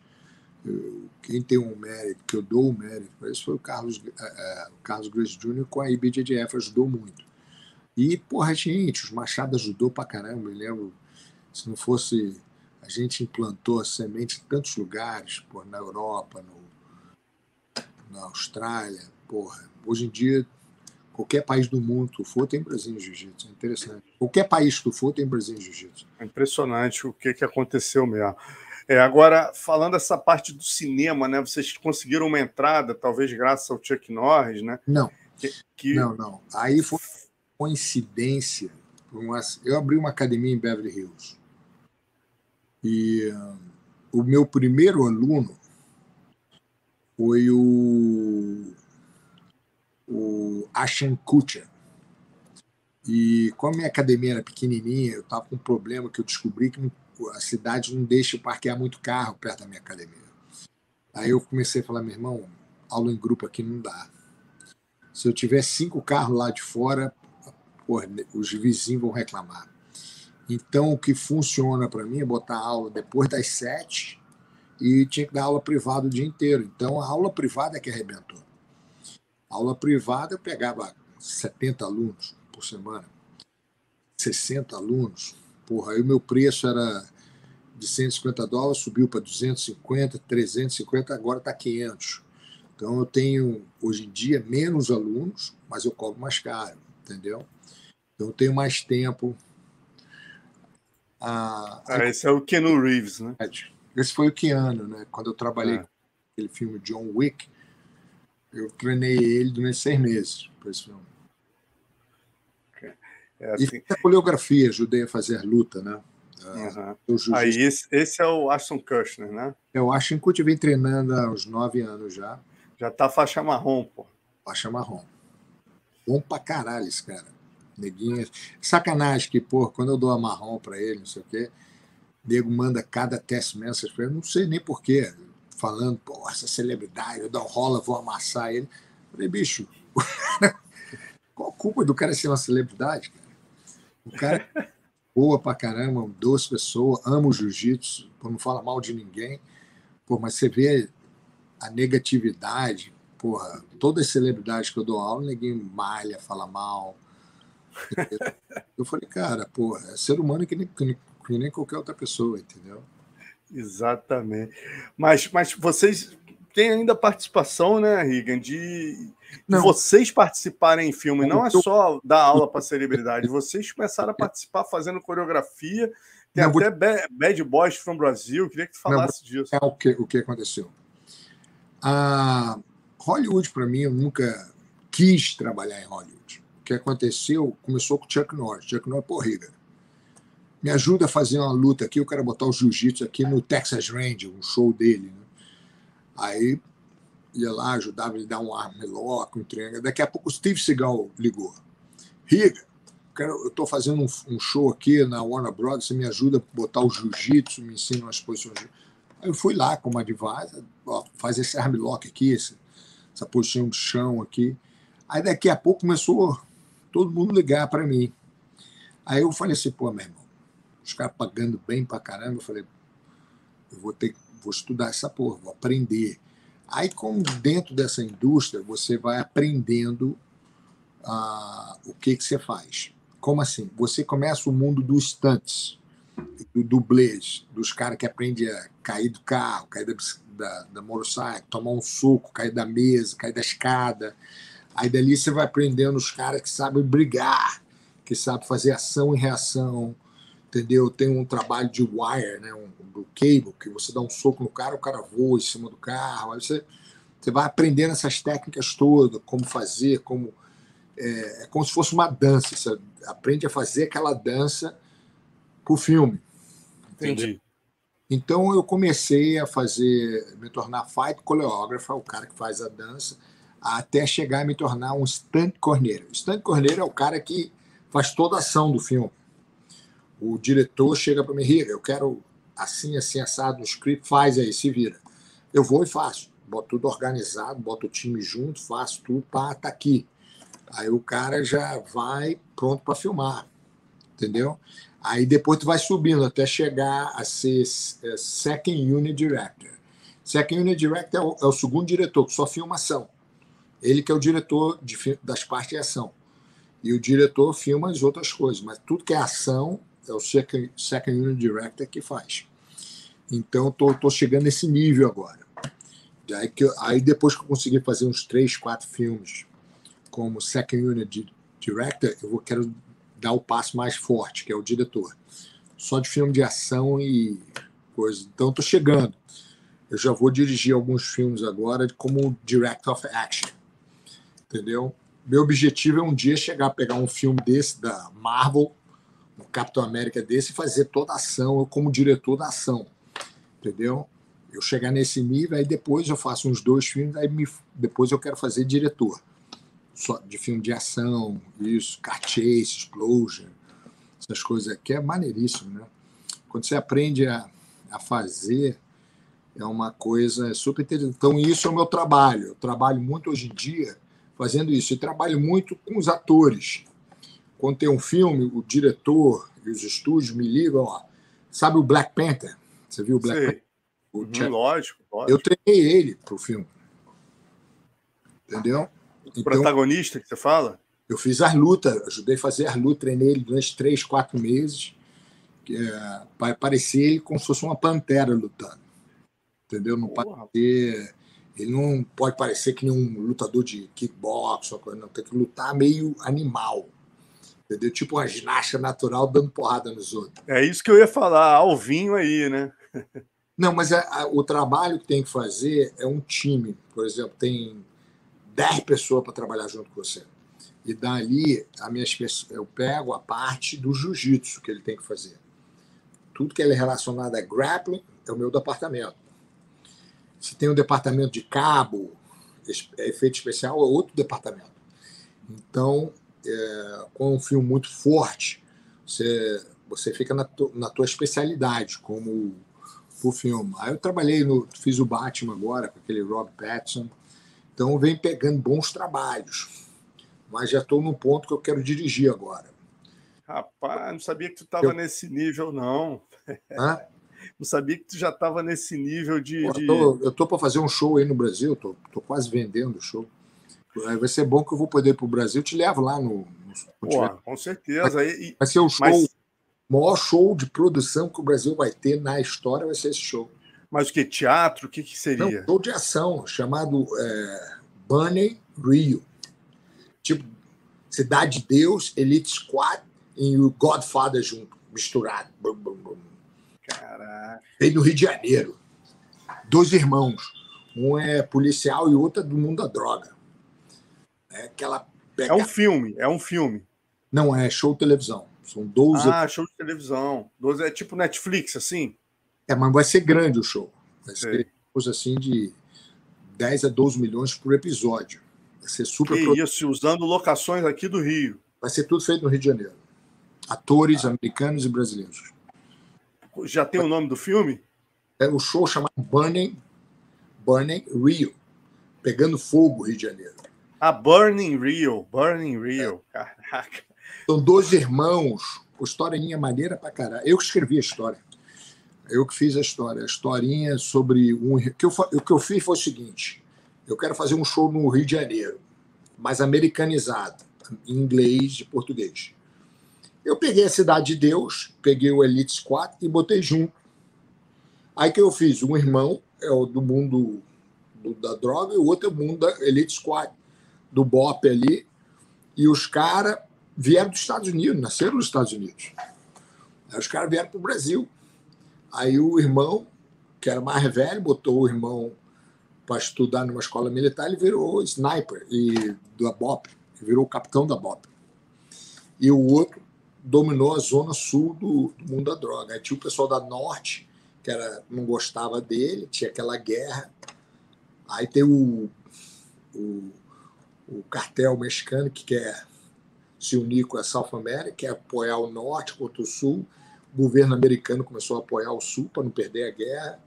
eu, quem tem um mérito, que eu dou o mérito para isso, foi o Carlos, é, é, o Carlos Grace Jr. com a IBJJF, ajudou muito. E, porra, gente, os Machado ajudou pra caramba. Eu lembro, se não fosse a gente implantou a semente em tantos lugares, por na Europa, no, na Austrália. Porra. Hoje em dia, qualquer país do mundo que tu for tem Brasil Jiu-Jitsu. É interessante. Qualquer país que tu for tem Brasil Jiu-Jitsu. É impressionante o que, que aconteceu mesmo. É, agora, falando essa parte do cinema, né? Vocês conseguiram uma entrada, talvez graças ao Chuck Norris, né? Não. Que, que... Não, não. Aí foi coincidência. Eu abri uma academia em Beverly Hills. E uh, o meu primeiro aluno foi o, o Ashan Kutcher. E como minha academia era pequenininha, eu estava com um problema que eu descobri que a cidade não deixa parquear muito carro perto da minha academia. Aí eu comecei a falar, meu irmão, aula em grupo aqui não dá. Se eu tiver cinco carros lá de fora, porra, os vizinhos vão reclamar. Então, o que funciona para mim é botar aula depois das sete e tinha que dar aula privada o dia inteiro. Então, a aula privada é que arrebentou. Aula privada eu pegava 70 alunos por semana, 60 alunos. Porra, aí o meu preço era de 150 dólares, subiu para 250, 350, agora está 500. Então, eu tenho, hoje em dia, menos alunos, mas eu cobro mais caro, entendeu? Então, eu tenho mais tempo, a, ah, esse é o Keanu Reeves, né? Esse foi o Keanu, né? Quando eu trabalhei é. com aquele filme John Wick, eu treinei ele durante seis meses para esse filme. É assim... E a coreografia, ajudei a fazer luta, né? Uhum. Aí esse, esse, é o Ashton Kutcher, né? É o Ashton Kutcher vem treinando há uns nove anos já. Já tá faixa marrom, pô. Faixa marrom. Bom pra caralho esse cara. Neguinho. Sacanagem que, pô, quando eu dou a marrom para ele, não sei o quê, nego manda cada teste message para ele, não sei nem porquê, falando, pô, essa celebridade, eu dou rola, vou amassar ele. Eu falei, bicho, qual a culpa do cara ser uma celebridade, cara? O cara é boa pra caramba, duas pessoas, ama o jiu-jitsu, não fala mal de ninguém. Pô, mas você vê a negatividade, porra, todas as celebridades que eu dou aula, ninguém malha, fala mal. Eu falei, cara, porra, é ser humano que nem, que nem qualquer outra pessoa, entendeu? Exatamente. Mas, mas vocês têm ainda participação, né, Regan, de, de vocês participarem em filme. Não é só dar aula para celebridade. Vocês começaram a participar fazendo coreografia. Tem não, até Bad Boys from Brasil. Queria que tu falasse não, disso. É o que, o que aconteceu. A Hollywood, para mim, eu nunca quis trabalhar em Hollywood. O que aconteceu começou com o Chuck Norris. Chuck Norris, pô, Riga, me ajuda a fazer uma luta aqui, eu quero botar o jiu-jitsu aqui no Texas Ranger, um show dele. Né? Aí ia lá, ajudava ele a dar um armlock, um triângulo. Daqui a pouco o Steve Seagal ligou. Riga, eu estou fazendo um, um, show aqui na Warner Bros. Você me ajuda a botar o jiu-jitsu, me ensina umas posições. Aí eu fui lá como advisor, ó, faz esse armlock aqui, esse, essa posição de chão aqui. Aí daqui a pouco começou todo mundo ligar para mim. Aí eu falei assim, pô, meu irmão, os caras pagando bem pra caramba, eu falei, eu vou ter vou estudar essa porra, vou aprender. Aí, como dentro dessa indústria, você vai aprendendo ah, o que, que você faz. Como assim? Você começa o mundo dos stunts, do dublês, dos caras que aprendem a cair do carro, cair da, da, da motorcycle, tomar um soco, cair da mesa, cair da escada. Aí dali você vai aprendendo os caras que sabem brigar, que sabem fazer ação e reação, entendeu? Tem um trabalho de wire, né? Um, do cable, que você dá um soco no cara, o cara voa em cima do carro. Aí você, você vai aprendendo essas técnicas todas, como fazer, como. É, é como se fosse uma dança. Você aprende a fazer aquela dança pro filme. Entendeu? Entendi. Então eu comecei a fazer, me tornar fight coreógrafo, o cara que faz a dança, até chegar a me tornar um stunt corneiro. O stunt corneiro é o cara que faz toda a ação do filme. O diretor chega para mim, Riga, eu quero assim, assim, assado no script, faz aí, se vira. Eu vou e faço. Boto tudo organizado, boto o time junto, faço tudo, pá, tá aqui. Aí o cara já vai pronto para filmar, entendeu? Aí depois tu vai subindo até chegar a ser é, Second Unit Director. Second Unit Director é o, é o, segundo diretor, que só filma ação. Ele que é o diretor de, das partes de ação. E o diretor filma as outras coisas, mas tudo que é ação é o Second, second Unit Director que faz. Então, estou tô, tô chegando nesse nível agora. Aí, que, aí depois que eu conseguir fazer uns três, quatro filmes como Second Unit Director, eu vou, quero dar o passo mais forte, que é o diretor. Só de filme de ação e coisa. Então, estou chegando. Eu já vou dirigir alguns filmes agora como Director of Action. Entendeu? Meu objetivo é um dia chegar a pegar um filme desse da Marvel Capitão América desse e fazer toda a ação, eu como diretor da ação, entendeu? Eu chegar nesse nível, aí depois eu faço uns dois filmes, aí me, depois eu quero fazer diretor só de filme de ação, isso, car chase, explosion, essas coisas aqui é maneiríssimo, né? Quando você aprende a, a fazer, é uma coisa super interessante. Então, isso é o meu trabalho. Eu trabalho muito hoje em dia fazendo isso. E trabalho muito com os atores quando tem um filme, o diretor e os estúdios me ligam, ó, sabe o Black Panther? Você viu o Black. Panther? O uhum, lógico, lógico, Eu treinei ele para o filme. Entendeu? O então, protagonista que você fala? Eu fiz as lutas, ajudei a fazer as lutas, treinei ele durante três, quatro meses. É, para parecer ele como se fosse uma pantera lutando. Entendeu? Não parecer. Ele não pode parecer que nem um lutador de kickbox, não. Tem que lutar meio animal entendeu? Tipo uma ginástica natural dando porrada nos outros. É isso que eu ia falar, alvinho aí, né? Não, mas é, o trabalho que tem que fazer é um time. Por exemplo, tem 10 pessoas para trabalhar junto com você. E dali, a minha, eu pego a parte do jiu-jitsu que ele tem que fazer. Tudo que é relacionado a grappling é o meu departamento. Se tem um departamento de cabo, efeito especial, é outro departamento. Então, é, com um filme muito forte, você, você fica na, tu, na tua especialidade, como o filme. Aí eu trabalhei no. fiz o Batman agora, com aquele Rob Pattinson. Então vem pegando bons trabalhos. Mas já estou no ponto que eu quero dirigir agora. Rapaz, não sabia que tu estava eu... nesse nível, não. Hã? Não sabia que tu já estava nesse nível de. Pô, eu estou para fazer um show aí no Brasil, estou tô, tô, quase vendendo o show. Vai ser bom que eu vou poder ir para o Brasil, te levo lá no. no Pô, com certeza. Vai, e, vai ser o show, mas... maior show de produção que o Brasil vai ter na história, vai ser esse show. Mas o que? Teatro? O que, que seria? Não, show de ação, chamado é, Bunny Rio. Tipo, Cidade de Deus, Elite Squad e o Godfather junto, misturado. Caraca. Veio do Rio de Janeiro. Dois irmãos. Um é policial e outro é do mundo da droga. É aquela. Pega... É um filme, é um filme. Não, é show de televisão. São 12. Ah, show de televisão. 12 é tipo Netflix, assim? É, mas vai ser grande o show. Vai ser coisa assim de 10 a 12 milhões por episódio. Vai ser super. Que isso, usando locações aqui do Rio. Vai ser tudo feito no Rio de Janeiro. Atores ah. americanos e brasileiros. Já tem o nome do filme? É o show chamado Burning, Burning Rio. Pegando Fogo, Rio de Janeiro. Ah, Burning Rio. Burning Rio. É. Caraca. São dois irmãos. A historinha maneira pra caralho. Eu que escrevi a história. Eu que fiz a história. A historinha sobre um. O que eu, o que eu fiz foi o seguinte: eu quero fazer um show no Rio de Janeiro, mas americanizado, em inglês e português. Eu peguei a Cidade de Deus, peguei o Elite Squad e botei junto. Aí que eu fiz? Um irmão é o do mundo do, da droga e o outro é o mundo da Elite Squad, do BOP ali. E os caras vieram dos Estados Unidos, nasceram nos Estados Unidos. Aí os caras vieram para o Brasil. Aí o irmão, que era mais velho, botou o irmão para estudar numa escola militar, ele virou sniper e da BOP, virou capitão da BOP. E o outro dominou a zona sul do, do mundo da droga. Aí tinha o pessoal da norte, que era, não gostava dele, tinha aquela guerra. Aí tem o, o, o cartel mexicano que quer se unir com a South America, quer apoiar o norte contra o sul. O governo americano começou a apoiar o sul para não perder a guerra.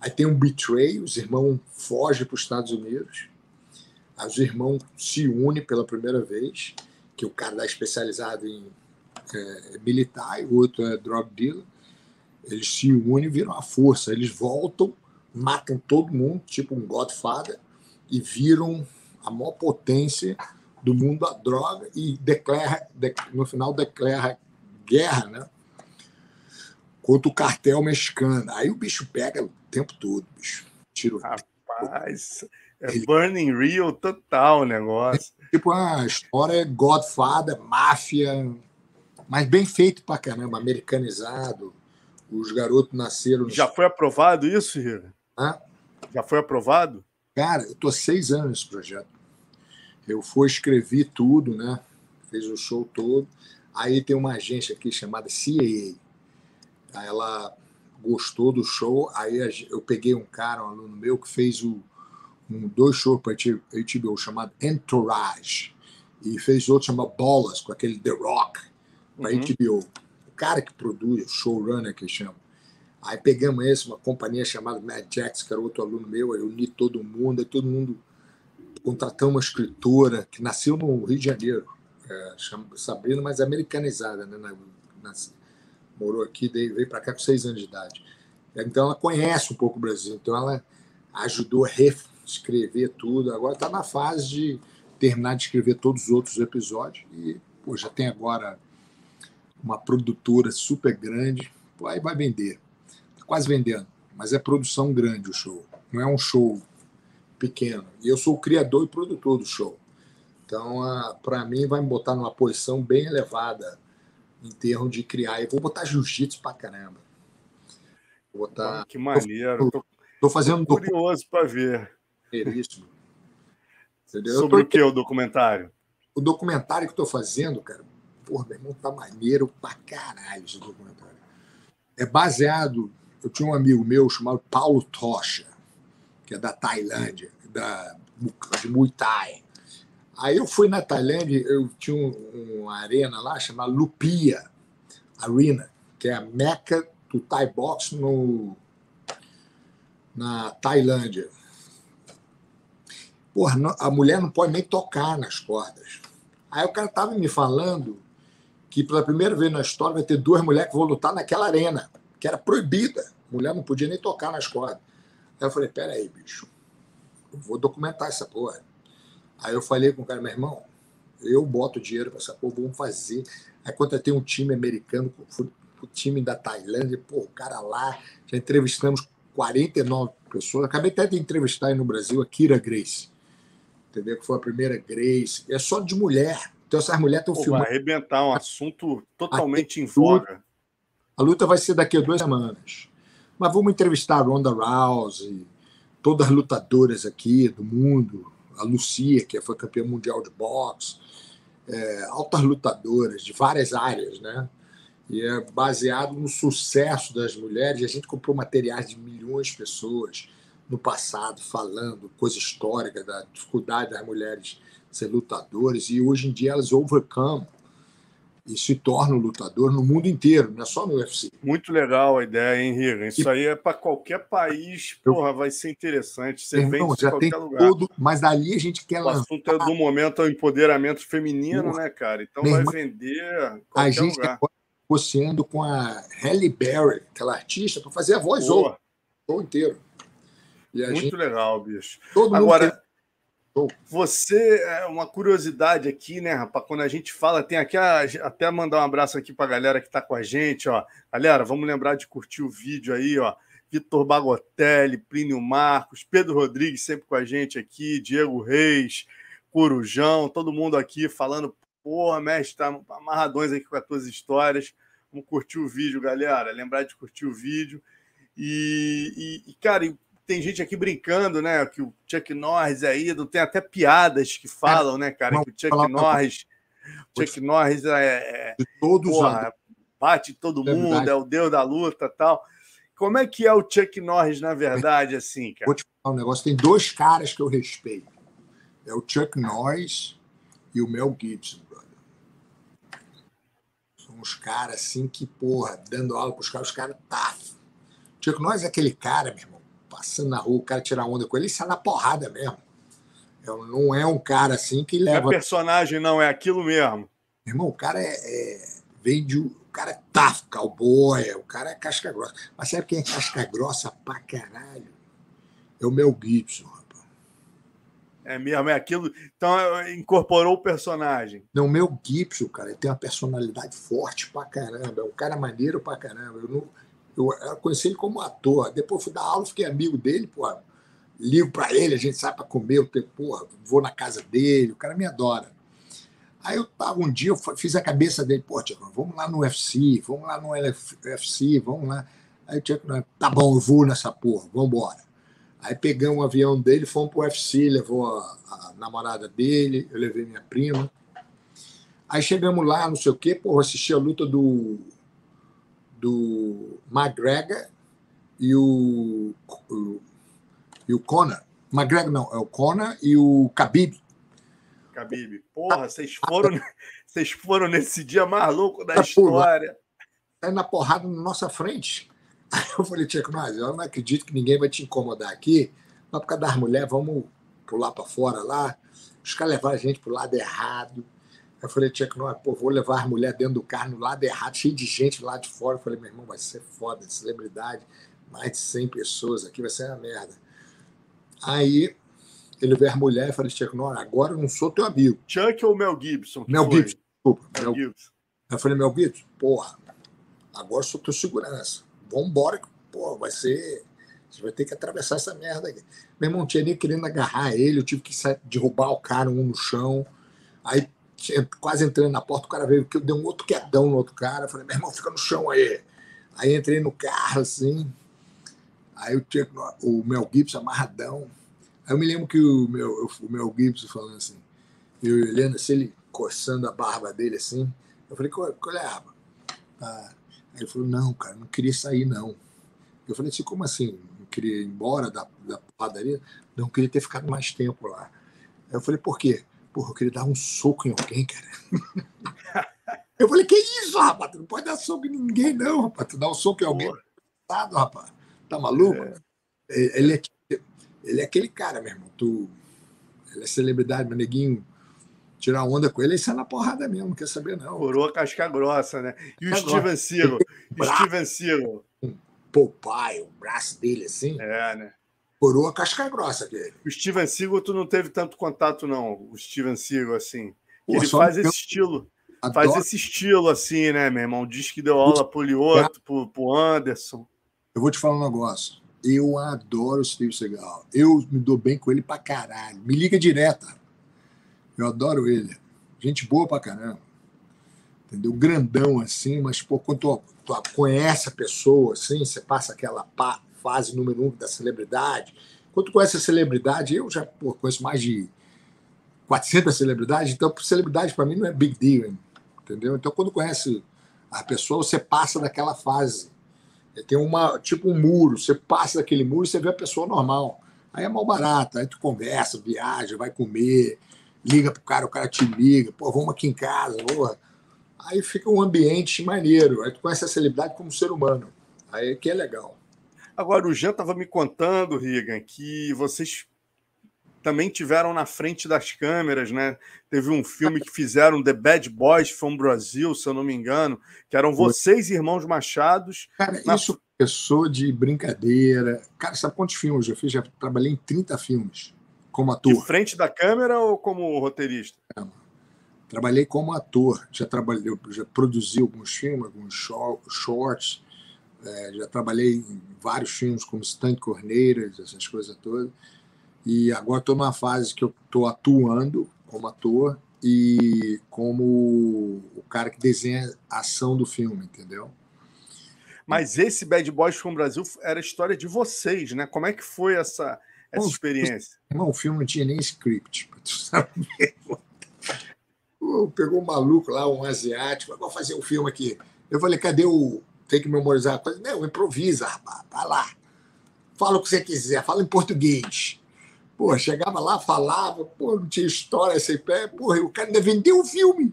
Aí tem um betray, os irmãos fogem para os Estados Unidos. Os irmãos se unem pela primeira vez, que o cara é especializado em é, militar o outro é drug dealer. Eles se unem e viram a força. Eles voltam, matam todo mundo, tipo um Godfather, e viram a maior potência do mundo da droga e declara, no final declara guerra, né? Contra o cartel mexicano. Aí o bicho pega o tempo todo, bicho. Tiro. Rapaz, é Ele... Burning Real total o negócio. É, tipo, a história é Godfather, máfia, mas bem feito pra caramba, americanizado. Os garotos nasceram. Já foi aprovado isso? Hã? Já foi aprovado? Cara, eu tô há seis anos nesse projeto. Eu fui escrever tudo, né? Fez o show todo. Aí tem uma agência aqui chamada CAA. Aí ela gostou do show. Aí eu peguei um cara, um aluno meu, que fez o, um, dois shows para HBO chamado Entourage. E fez outro chamado Bolas, com aquele The Rock para uhum. HBO. O cara que produz, o showrunner que chama. Aí pegamos esse, uma companhia chamada Mad Jax, que era outro aluno meu, aí uni todo mundo, aí todo mundo contratamos uma escritora que nasceu no Rio de Janeiro, é, chama Sabrina, mas americanizada, né? Na, na, morou aqui, veio para cá com seis anos de idade. Então ela conhece um pouco o Brasil, então ela ajudou a reescrever tudo. Agora está na fase de terminar de escrever todos os outros episódios e pô, já tem agora uma produtora super grande, aí vai vender. Quase vendendo, mas é produção grande o show. Não é um show pequeno. E eu sou o criador e produtor do show. Então, para mim, vai me botar numa posição bem elevada em termos de criar. Eu vou botar jiu-jitsu para caramba. Vou botar. Que maneiro. Tô, tô fazendo. Tô curioso para ver. Entendeu? Sobre tô... o que o documentário? O documentário que estou fazendo, cara, Porra, meu irmão, tá maneiro pra caralho esse documentário. É baseado. Eu tinha um amigo meu chamado Paulo Tocha, que é da Tailândia, da, de Muay Thai. Aí eu fui na Tailândia, eu tinha um, uma arena lá chamada Lupia Arena, que é a meca do Thai Box no, na Tailândia. Porra, a mulher não pode nem tocar nas cordas. Aí o cara estava me falando que pela primeira vez na história vai ter duas mulheres que vão lutar naquela arena, que era proibida. A mulher não podia nem tocar nas cordas. Aí eu falei, peraí, bicho, eu vou documentar essa porra. Aí eu falei com o cara, meu irmão, eu boto dinheiro para essa porra, vamos fazer. Aí contratei um time americano, o time da Tailândia, pô, o cara lá, já entrevistamos 49 pessoas. Acabei até de entrevistar aí no Brasil a Kira Grace entendeu? Que foi a primeira Grace. É só de mulher. Então essas mulheres estão filmando. Vai arrebentar um assunto totalmente em voga. A luta vai ser daqui a duas semanas. Mas vamos entrevistar a Ronda Rousey, todas as lutadoras aqui do mundo, a Lucia, que foi campeã mundial de boxe, é, altas lutadoras de várias áreas, né? E é baseado no sucesso das mulheres. A gente comprou materiais de milhões de pessoas no passado, falando coisa histórica da dificuldade das mulheres ser lutadoras, e hoje em dia elas overcome e se tornam lutador no mundo inteiro, não é só no UFC. Muito legal a ideia, hein, Riga? Isso e... aí é para qualquer país, porra, vai ser interessante. Você vem em já qualquer tem lugar. Todo, mas dali a gente quer o lançar. O assunto é do momento é o empoderamento feminino, né, cara? Então Meu vai irmão, vender. A gente está negociando com a Halle Berry, aquela artista, para fazer a voz ou o inteiro. Muito gente... legal, bicho. Todo Agora, tem... você, é uma curiosidade aqui, né, rapaz? Quando a gente fala, tem aqui, a, até mandar um abraço aqui para a galera que está com a gente, ó. Galera, vamos lembrar de curtir o vídeo aí, ó. Vitor Bagotelli, Plínio Marcos, Pedro Rodrigues sempre com a gente aqui, Diego Reis, Corujão, todo mundo aqui falando, porra, mestre, tá amarradões aqui com as tuas histórias. Vamos curtir o vídeo, galera. Lembrar de curtir o vídeo. E, e, e cara, tem gente aqui brincando, né? Que o Chuck Norris é ídolo, tem até piadas que falam, né, cara? Que o Chuck Norris. Chuck Norris é. De todos porra, bate todo é mundo, verdade. é o deus da luta tal. Como é que é o Chuck Norris, na verdade, assim, cara? Vou te falar um negócio: tem dois caras que eu respeito. É o Chuck Norris e o Mel Gibson, brother. São uns caras assim que, porra, dando aula para os caras, os caras tá. Chuck Norris é aquele cara, meu irmão passando na rua, o cara tirar onda com ele, ele sai na porrada mesmo. Não é um cara assim que leva. O personagem não é aquilo mesmo. Irmão, o cara é, é vem de. O cara é tough, cowboy, o cara é casca grossa. Mas sabe quem é casca grossa pra caralho? É o Mel Gibson, rapaz. É mesmo, é aquilo. Então incorporou o personagem. Não, o Mel Gibson, cara, ele tem uma personalidade forte pra caramba. É um cara maneiro pra caramba. Eu não eu, conheci ele como ator. Depois fui dar aula, fiquei amigo dele, pô. Ligo para ele, a gente sai para comer, eu tenho, porra, vou na casa dele, o cara me adora. Aí eu tava um dia, eu fiz a cabeça dele, pô, Tiago, vamos lá no UFC, vamos lá no UFC, vamos lá. Aí o Tiago, tá bom, eu vou nessa porra, vamos embora. Aí pegamos um avião dele, fomos pro UFC, levou a, a, namorada dele, eu levei minha prima. Aí chegamos lá, não sei o quê, porra, assisti a luta do do McGregor e o, o, e o Conor. McGregor não, é o Conor e o Khabib. Khabib. Porra, vocês foram, vocês foram nesse dia mais louco da história. Aí na porrada na nossa frente. Aí eu falei, Tiago, nós, eu não acredito que ninguém vai te incomodar aqui. Não, por causa das mulheres, vamos pular para fora lá. Os caras levaram a gente para o lado errado. Eu falei, tinha que não, pô, vou levar a mulher dentro do carro no lado errado, cheio de gente lá de fora. Eu falei, meu irmão, vai ser foda, celebridade, mais de 100 pessoas aqui, vai ser uma merda. Aí ele veio a mulher e falei, Chuck, não, agora eu não sou teu amigo. Chuck ou Mel Gibson? Mel foi? Gibson, desculpa. Mel, Gibson. Eu falei, Mel Gibson, porra, agora sou teu segurança. Vambora, porra, vai ser. Você vai ter que atravessar essa merda aqui. Meu irmão, tinha nem querendo agarrar ele, eu tive que derrubar o cara um no chão. Aí quase entrando na porta, o cara veio que eu dei um outro quedão no outro cara. Falei, meu irmão, fica no chão aí. Aí entrei no carro, assim. Aí eu tinha o Mel Gibson amarradão. Aí eu me lembro que o meu, o Mel Gibson falando assim, eu Helena, se ele coçando a barba dele assim. Eu falei, qual, qual é a barba? Ah. Aí ele falou, não, cara, não queria sair, não. Eu falei assim, como assim? Não queria ir embora da, da padaria? Não, queria ter ficado mais tempo lá. Aí eu falei, por quê? Porra, eu queria dar um soco em alguém, cara. Eu falei, que isso, rapaz? Tu não pode dar soco em ninguém, não, rapaz. Tu dá um soco em alguém, tá, rapaz. Tá maluco? É. é. Ele, é, ele é aquele cara, meu irmão. Tu, ele é celebridade, meu neguinho. Tirar onda com ele e sai na porrada mesmo, não quer saber, não. Coroa casca grossa, né? E o Steven Seagal? Steven Seagal? Pô, pai, o braço dele assim. É, né? Coroa casca grossa aquele. O Steven Seagal, tu não teve tanto contato, não. O Steven Seagal, assim. Pô, ele faz esse estilo. Adoro. Faz esse estilo assim, né, meu irmão? Diz que deu aula pro Lioto, pro, pro Anderson. Eu vou te falar um negócio. Eu adoro o Steve Seagal. Eu me dou bem com ele pra caralho. Me liga direto. Eu adoro ele. Gente boa pra caramba. Entendeu? Grandão assim, mas pô, quando tu, tu conhece a pessoa, assim, você passa aquela pá, fase número um da celebridade. Quando conhece a celebridade, eu já pô, conheço mais de 400 celebridades, então celebridade para mim não é big deal, entendeu? Então quando conhece a pessoa, você passa daquela fase. Tem uma tipo um muro, você passa daquele muro e você vê a pessoa normal. Aí é mal barato, aí tu conversa, viaja, vai comer, liga pro cara, o cara te liga, pô, vamos aqui em casa, porra. Aí fica um ambiente maneiro, aí tu conhece a celebridade como ser humano. Aí é que é legal. Agora, o Jean estava me contando, Rigan, que vocês também tiveram na frente das câmeras, né? Teve um filme que fizeram, The Bad Boys from Brazil, se eu não me engano, que eram vocês, irmãos Machados. Cara, na... isso começou de brincadeira. Cara, sabe quantos filmes eu fiz? Já trabalhei em 30 filmes como ator. De frente da câmera ou como roteirista? É, trabalhei como ator. Já trabalhei, já produzi alguns filmes, alguns shorts é, já trabalhei em vários filmes como Stanley Corneiras, essas coisas todas. E agora estou numa fase que eu estou atuando como ator e como o cara que desenha a ação do filme, entendeu? Mas esse Bad Boys com o Brasil era a história de vocês, né? Como é que foi essa, essa Bom, experiência? Irmão, o filme não tinha nem script, tu sabe Pegou um maluco lá, um asiático, vou fazer um filme aqui. Eu falei, cadê o, tem que memorizar a coisa. Não, improvisa, rapaz. Vai lá. Fala o que você quiser, fala em português. Pô, chegava lá, falava, pô, não tinha história sem pé. Porra, o cara ainda vendeu o filme.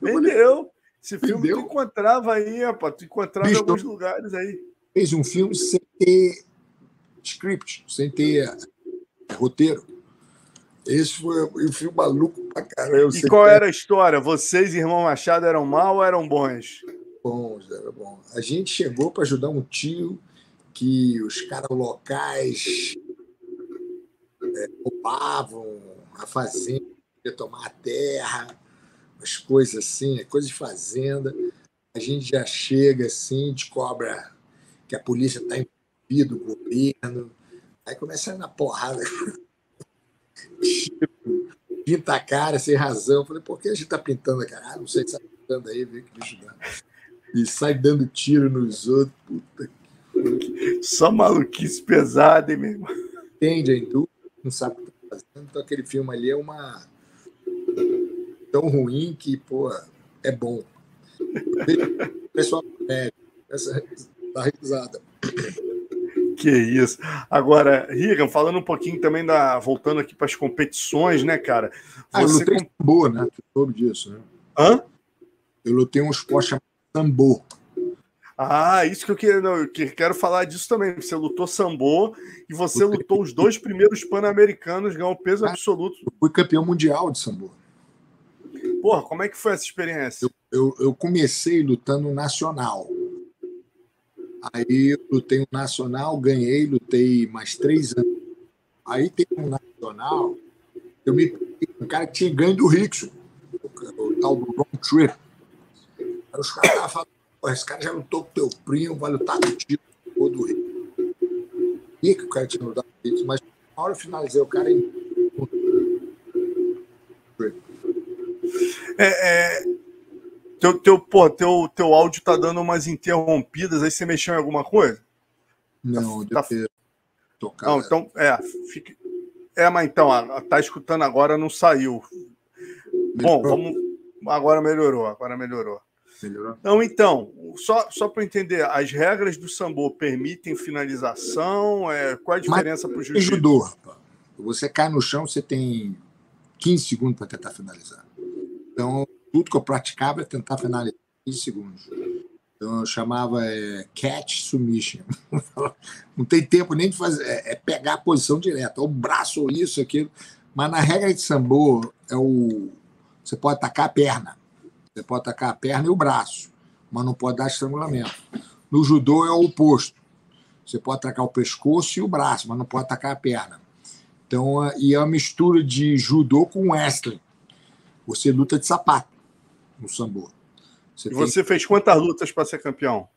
Vendeu. Esse filme vendeu. tu encontrava aí, rapaz. Tu encontrava Bicho, em alguns lugares aí. Fez um filme sem ter script, sem ter é, roteiro. Esse foi um filme maluco pra caramba. E qual era a história? Vocês, irmão Machado, eram mal ou eram bons? Bons, era bom. A gente chegou para ajudar um tio que os caras locais é, roubavam a fazenda, tomar a terra, as coisas assim, é coisa de fazenda. A gente já chega assim, descobre que a polícia está envolvida, o governo. Aí começa a na porrada. Pinta a cara sem razão. Falei, por que a gente está pintando a cara? Ah, não sei se está pintando aí, vê que bicho dá e sai dando tiro nos outros. Puta que... Só maluquice pesada, hein, meu irmão? Entende a indústria, não sabe o que está fazendo. Então, aquele filme ali é uma. tão ruim que, pô, é bom. O pessoal é, essa tá risada. Que isso. Agora, Rigan, falando um pouquinho também da. voltando aqui para as competições, né, cara? Você ah, eu lutei com... boa, né? Tu soube disso, né? Hã? Eu lutei um esporte chamado sambo. Ah, isso que eu, quero, não, eu quero falar disso também. Você lutou sambo e você lutou os dois primeiros pan-americanos, ganhou peso ah, absoluto. Eu fui campeão mundial de sambo. Porra, como é que foi essa experiência? Eu, eu, eu comecei lutando nacional. Aí eu lutei um nacional, ganhei, lutei mais três anos. Aí tem um nacional, eu me um cara que tinha ganho do Rickson, o, o tal do Ron Trip. Aí os caras estavam falando, esse cara já lutou com teu primo, vai lutar contigo, ou do Rio. E que o cara tinha lutado com isso, mas na hora eu finalizei o cara em. É, é, teu, teu, pô, teu, teu áudio tá dando umas interrompidas, aí você mexeu em alguma coisa? Não, tá, deve tocar. Não, então, é, é, mas então, tá escutando agora, não saiu. Melhorou. Bom, vamos. Agora melhorou, agora melhorou. Melhorou? Não, então, só, só para entender, as regras do sambo permitem finalização? É, qual é a diferença para o jiu-jitsu? Judô, Você cai no chão, você tem 15 segundos para tentar finalizar. Então, tudo que eu praticava é tentar finalizar em 15 segundos. Então, eu chamava é, catch submission. Não tem tempo nem de fazer, é, é pegar a posição direta, ou braço, ou isso, aquilo. Mas na regra de sambo, é o, você pode atacar a perna. Você pode atacar a perna e o braço, mas não pode dar estrangulamento. No judô é o oposto. Você pode atacar o pescoço e o braço, mas não pode atacar a perna. Então, é, e é uma mistura de judô com wrestling. Você luta de sapato no sambo. Você e você fez quantas lutas para ser campeão?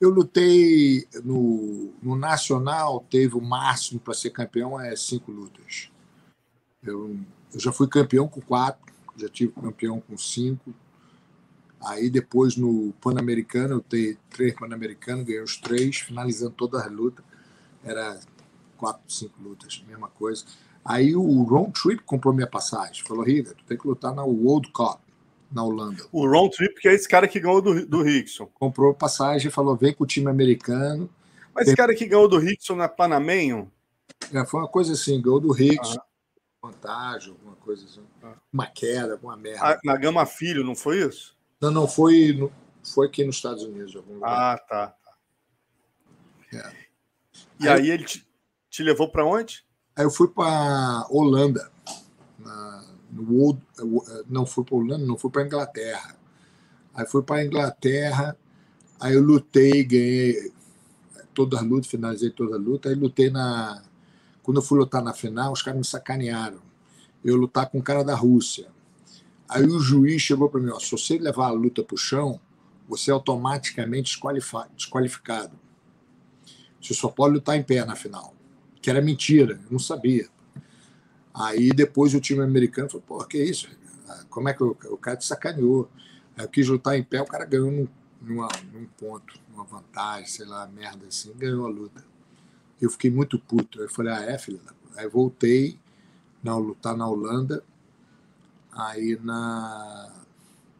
Eu lutei no, no Nacional, teve o máximo para ser campeão é cinco lutas. Eu, eu já fui campeão com quatro, já tive campeão com cinco. Aí depois no Pan-Americano, eu tenho três Pan-Americanos, ganhei os três, finalizando todas as lutas. Era quatro, cinco lutas, mesma coisa. Aí o Ron Trip comprou minha passagem. Falou, Riga, tu tem que lutar na World Cup, na Holanda. O Ron Trip, que é esse cara que ganhou do, do Rickson. Comprou passagem, falou, vem com o time americano. Mas tem... esse cara que ganhou do Rickson na Panamenho? É, foi uma coisa assim, ganhou do Rickson. Vantagem, alguma coisa assim. Uma queda, alguma merda. A, na Gama Filho, não foi isso? Não, não, foi, no, foi aqui nos Estados Unidos. Algum lugar. Ah, tá. tá. É. E aí, aí ele te, te levou para onde? Aí eu fui para Holanda. Na, no World, não fui para Holanda, não fui para Inglaterra. Aí fui para Inglaterra, aí eu lutei, ganhei todas as lutas, finalizei toda a luta. Aí lutei na. Quando eu fui lutar na final, os caras me sacanearam. Eu lutar com um cara da Rússia. Aí o juiz chegou para mim: ó, se você levar a luta para o chão, você é automaticamente desqualificado. Você só pode lutar em pé na final. Que era mentira, eu não sabia. Aí depois o time americano falou: pô, que isso? Como é que o, o cara te sacaneou? Aí eu quis lutar em pé, o cara ganhou num, numa, num ponto, uma vantagem, sei lá, merda assim, ganhou a luta. Eu fiquei muito puto. Aí eu falei: ah, é, filha? Aí voltei na, lutar na Holanda Aí na,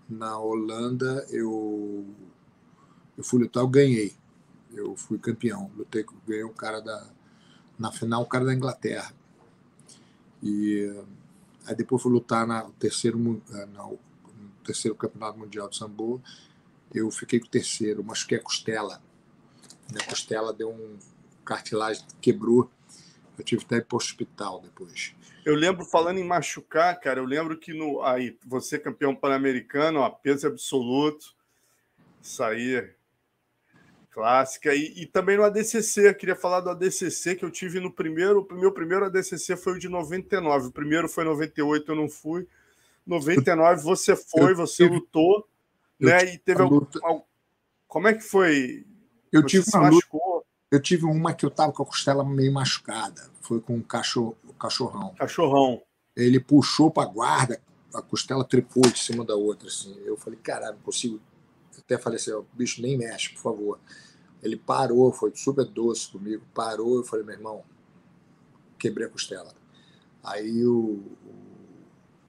na Holanda eu, eu fui lutar, eu ganhei. Eu fui campeão. Lutei, ganhei o cara da. Na final, o cara da Inglaterra. E aí depois fui lutar na, no, terceiro, eh, no terceiro campeonato mundial de sambo. Eu fiquei com o terceiro, machuquei a costela. Minha costela deu um cartilagem, quebrou. Eu tive até ir para o hospital depois. Eu lembro, falando em machucar, cara, eu lembro que no aí você campeão pan-americano, peso absoluto, isso aí, clássica. E, e, também no ADCC, queria falar do ADCC que eu tive no primeiro, o meu primeiro ADCC foi o de 99, o primeiro foi 98, eu não fui. 99 você foi, você lutou, né? E teve algum, algum, como é que foi? Eu você tive uma luta, eu tive uma que eu tava com a costela meio machucada. Foi com um cachorro, cachorrão. Cachorrão. Ele puxou para a guarda, a costela trepou de cima da outra. Assim. Eu falei, caralho, não consigo. Até falei assim, o bicho nem mexe, por favor. Ele parou, foi super doce comigo, parou. Eu falei, meu irmão, quebrei a costela. Aí o, o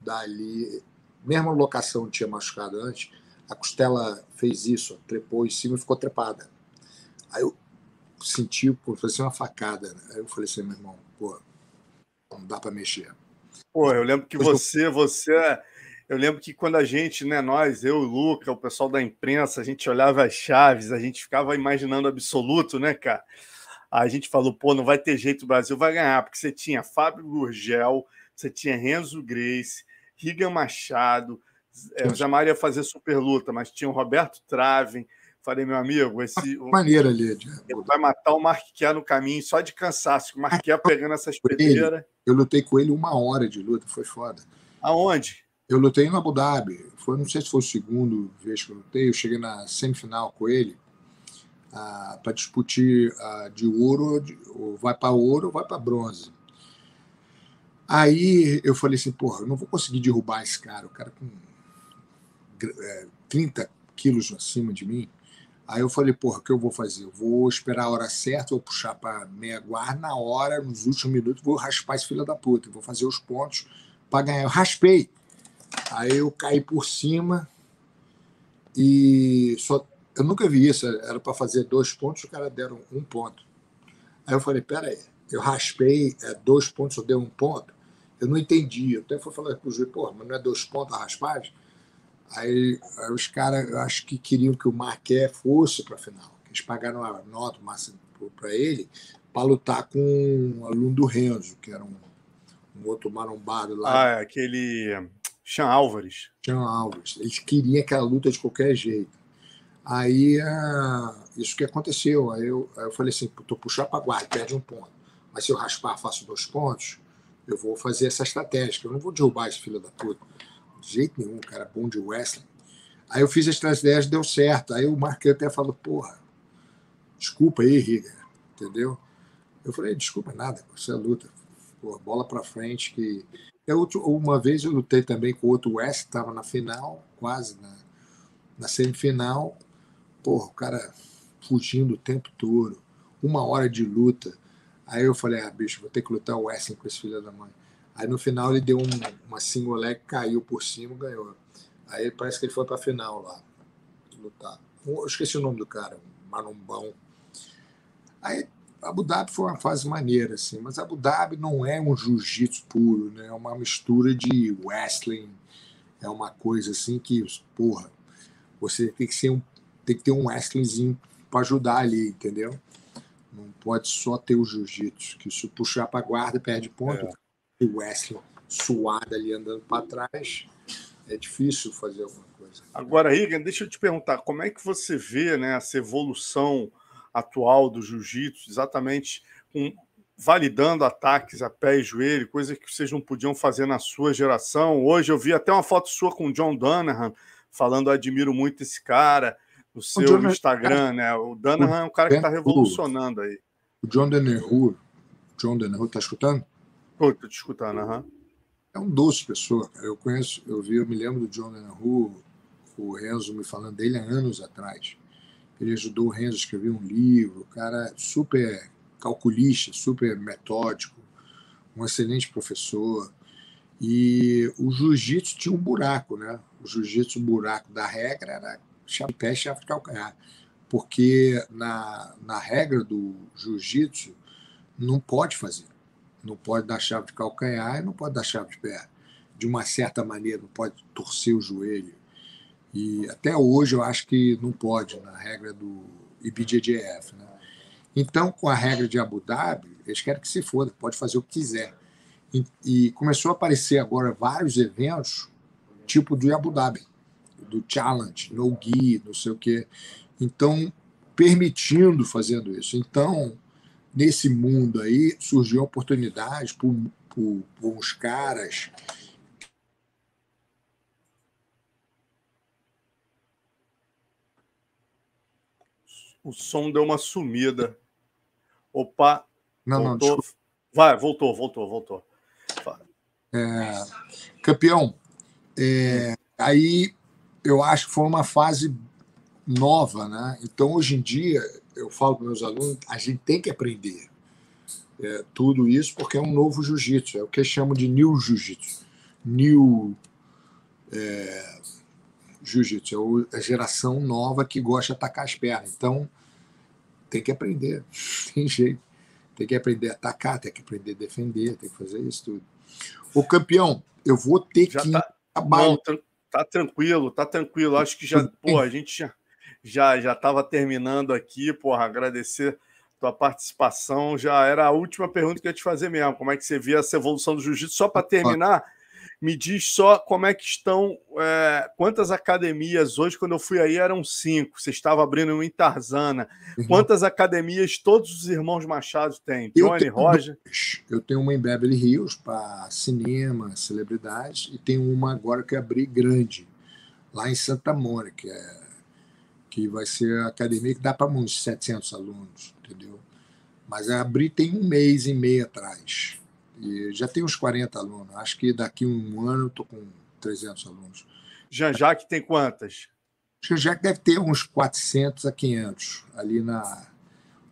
dali, mesma locação tinha machucado antes, a costela fez isso, trepou em cima e ficou trepada. Aí eu senti, pô, fazer uma facada. Né? Aí eu falei assim, meu irmão, pô, não dá para mexer. Pô, eu lembro que você, você. Eu lembro que quando a gente, né, nós, eu, o Luca, o pessoal da imprensa, a gente olhava as chaves, a gente ficava imaginando absoluto, né, cara? A gente falou, pô, não vai ter jeito, o Brasil vai ganhar, porque você tinha Fábio Gurgel, você tinha Renzo Grace, Riga Machado, é, o ia fazer super luta, mas tinha o Roberto Traven, Falei, meu amigo, esse. Maneira ali. Ele vai matar o Marquinhos no caminho só de cansaço. O Marquinhos pegando essas pedreiras. Eu lutei com ele uma hora de luta, foi foda. Aonde? Eu lutei no Abu Dhabi. Foi, não sei se foi o segundo vez que eu lutei. Eu cheguei na semifinal com ele ah, para discutir ah, de ouro, de, ou vai para ouro ou vai para bronze. Aí eu falei assim, porra, eu não vou conseguir derrubar esse cara. O cara com é, 30 quilos acima de mim. Aí eu falei, porra, o que eu vou fazer? Eu vou esperar a hora certa, vou puxar para meia guarda, na hora, nos últimos minutos, vou raspar esse filho da puta, vou fazer os pontos para ganhar. Eu raspei. Aí eu caí por cima e só eu nunca vi isso, era para fazer dois pontos, os caras deram um ponto. Aí eu falei, peraí, eu raspei é, dois pontos, eu dei um ponto. Eu não entendi. Eu até fui falar com o juiz, pô, mas não é dois pontos a raspagem? Aí, aí os caras, acho que queriam que o Marqué fosse para a final. Eles pagaram a nota para ele para lutar com um aluno do Renzo, que era um, um outro marombado lá. Ah, é aquele Sean Álvares. Sean Álvares. Eles queriam aquela luta de qualquer jeito. Aí, ah, isso que aconteceu. Aí eu, aí eu falei assim, tu puxar para guarda, perde um ponto. Mas se eu raspar, faço dois pontos, eu vou fazer essa estratégia. Eu não vou derrubar esse filho da puta. De jeito nenhum, cara bom de wrestling. Aí eu fiz a estratégia, deu certo. Aí o Marquinhos até falou, porra, desculpa aí, Riga, entendeu? Eu falei, desculpa nada, você é luta. Porra, bola para frente que... Eu, uma vez eu lutei também com outro West, estava na final, quase na, na semifinal. Porra, o cara fugindo o tempo todo. Uma hora de luta. Aí eu falei, ah, bicho, vou ter que lutar o Wesley com esse filho da mãe. Aí no final ele deu um, uma single leg, caiu por cima ganhou. Aí parece que ele foi para a final lá, lutar. Eu esqueci o nome do cara, Marumbão. Aí Abu Dhabi foi uma fase maneira, assim, mas Abu Dhabi não é um jiu-jitsu puro, né? É uma mistura de wrestling, é uma coisa assim que, porra, você tem que ser um, tem que ter um wrestlingzinho para ajudar ali, entendeu? Não pode só ter o jiu-jitsu, que se puxar para guarda perde ponto. É o Wesley suado ali andando para trás, é difícil fazer alguma coisa. Agora, Regan, deixa eu te perguntar, como é que você vê né, essa evolução atual do jiu-jitsu, exatamente com, validando ataques a pé e joelho, coisa que vocês não podiam fazer na sua geração. Hoje eu vi até uma foto sua com o John Danahan, falando admiro muito esse cara no seu Instagram, né? O Danahan é um cara que está revolucionando aí. O John Danahan, John Danahan, tá escutando? Estou te escutando, aham. É um doce pessoa. Eu conheço, eu vi, eu me lembro do John Lenahu, o Renzo me falando dele há anos atrás. Ele ajudou o Renzo a escrever um livro, cara super calculista, super metódico, um excelente professor. E o jiu-jitsu tinha um buraco, né? O jiu-jitsu, o buraco da regra era chave pé, chave calcanhar. Porque na, na regra do jiu-jitsu, não pode fazer. Não pode dar chave de calcanhar e não pode dar chave de pé. De uma certa maneira, não pode torcer o joelho. E até hoje eu acho que não pode, na regra do IBJJF. Né? Então, com a regra de Abu Dhabi, eles querem que se foda, pode fazer o que quiser. E, e começou a aparecer agora vários eventos, tipo do Abu Dhabi, do Challenge, no Gi, não sei o quê. Então, permitindo fazendo isso. Então, nesse mundo aí surgiu oportunidades por, por, por uns caras o som deu uma sumida. Opa. Não, voltou. não, desculpa. Vai, voltou, voltou, voltou. É, campeão, é, aí eu acho que foi uma fase nova, né? Então, hoje em dia, eu falo para meus alunos, a gente tem que aprender é, tudo isso porque é um novo jiu-jitsu, é o que chamam de new jiu-jitsu. New é, jiu-jitsu, é a geração nova que gosta de atacar as pernas. Então, tem que aprender, tem jeito. Tem que aprender a atacar, tem que aprender a defender, tem que fazer isso tudo. O campeão, eu vou ter já que. Tá, não, tá tranquilo, tá tranquilo. Acho que já, pô, a gente já já já estava terminando aqui, porra, agradecer tua participação. Já era a última pergunta que eu ia te fazer mesmo. Como é que você vê essa evolução do jiu-jitsu? Só para terminar, me diz só como é que estão, é, quantas academias hoje, quando eu fui aí, eram cinco. Você estava abrindo uma em Tarzana. Uhum. Quantas academias todos os irmãos Machado têm? Johnny, Roger? Dois. Eu tenho uma em Beverly Hills para cinema, celebridades, e tenho uma agora que abri grande, lá em Santa Mônica, é que vai ser a academia que dá para uns 700 alunos, entendeu? Mas a abrir tem um mês e meio atrás. E já tem uns 40 alunos. Acho que daqui um ano estou com 300 alunos. Jean-Jacques tem quantas? Jean-Jacques deve ter uns 400 a 500 ali na.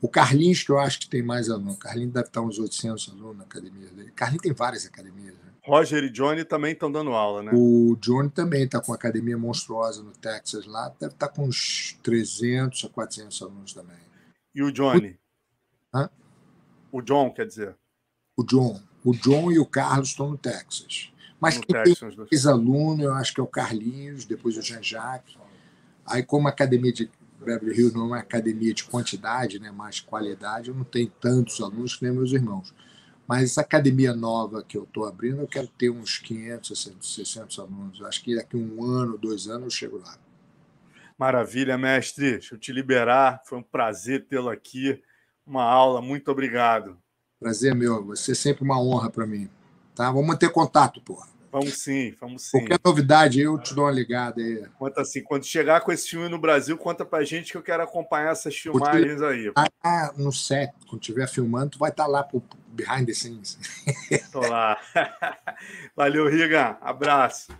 O Carlinhos, que eu acho que tem mais alunos. O Carlinhos deve estar uns 800 alunos na academia dele. Carlinhos tem várias academias. Né? Roger e Johnny também estão dando aula, né? O Johnny também está com uma academia monstruosa no Texas lá, deve estar tá com uns 300 a 400 alunos também. E o Johnny? Hã? O John, quer dizer? O John. O John e o Carlos estão no Texas. Mas no quem Texas, tem ex-aluno, eu acho que é o Carlinhos, depois o Jean-Jacques. Aí, como a academia de Beverly Hills não é uma academia de quantidade, né, mais qualidade, eu não tenho tantos alunos que nem meus irmãos. Mas essa academia nova que eu estou abrindo, eu quero ter uns 500, 600 alunos. Acho que daqui um ano, dois anos, eu chego lá. Maravilha, mestre. Deixa eu te liberar. Foi um prazer tê-lo aqui. Uma aula. Muito obrigado. Prazer meu. Você é sempre uma honra para mim. Tá? Vamos manter contato, porra. Vamos sim, vamos sim. Qualquer novidade, eu te dou uma ligada aí. Conta assim, quando chegar com esse filme no Brasil, conta pra gente que eu quero acompanhar essas filmagens aí. Ah, no set, quando estiver filmando, tu vai estar tá lá pro behind the scenes. Tô lá. Valeu, Riga. Abraço.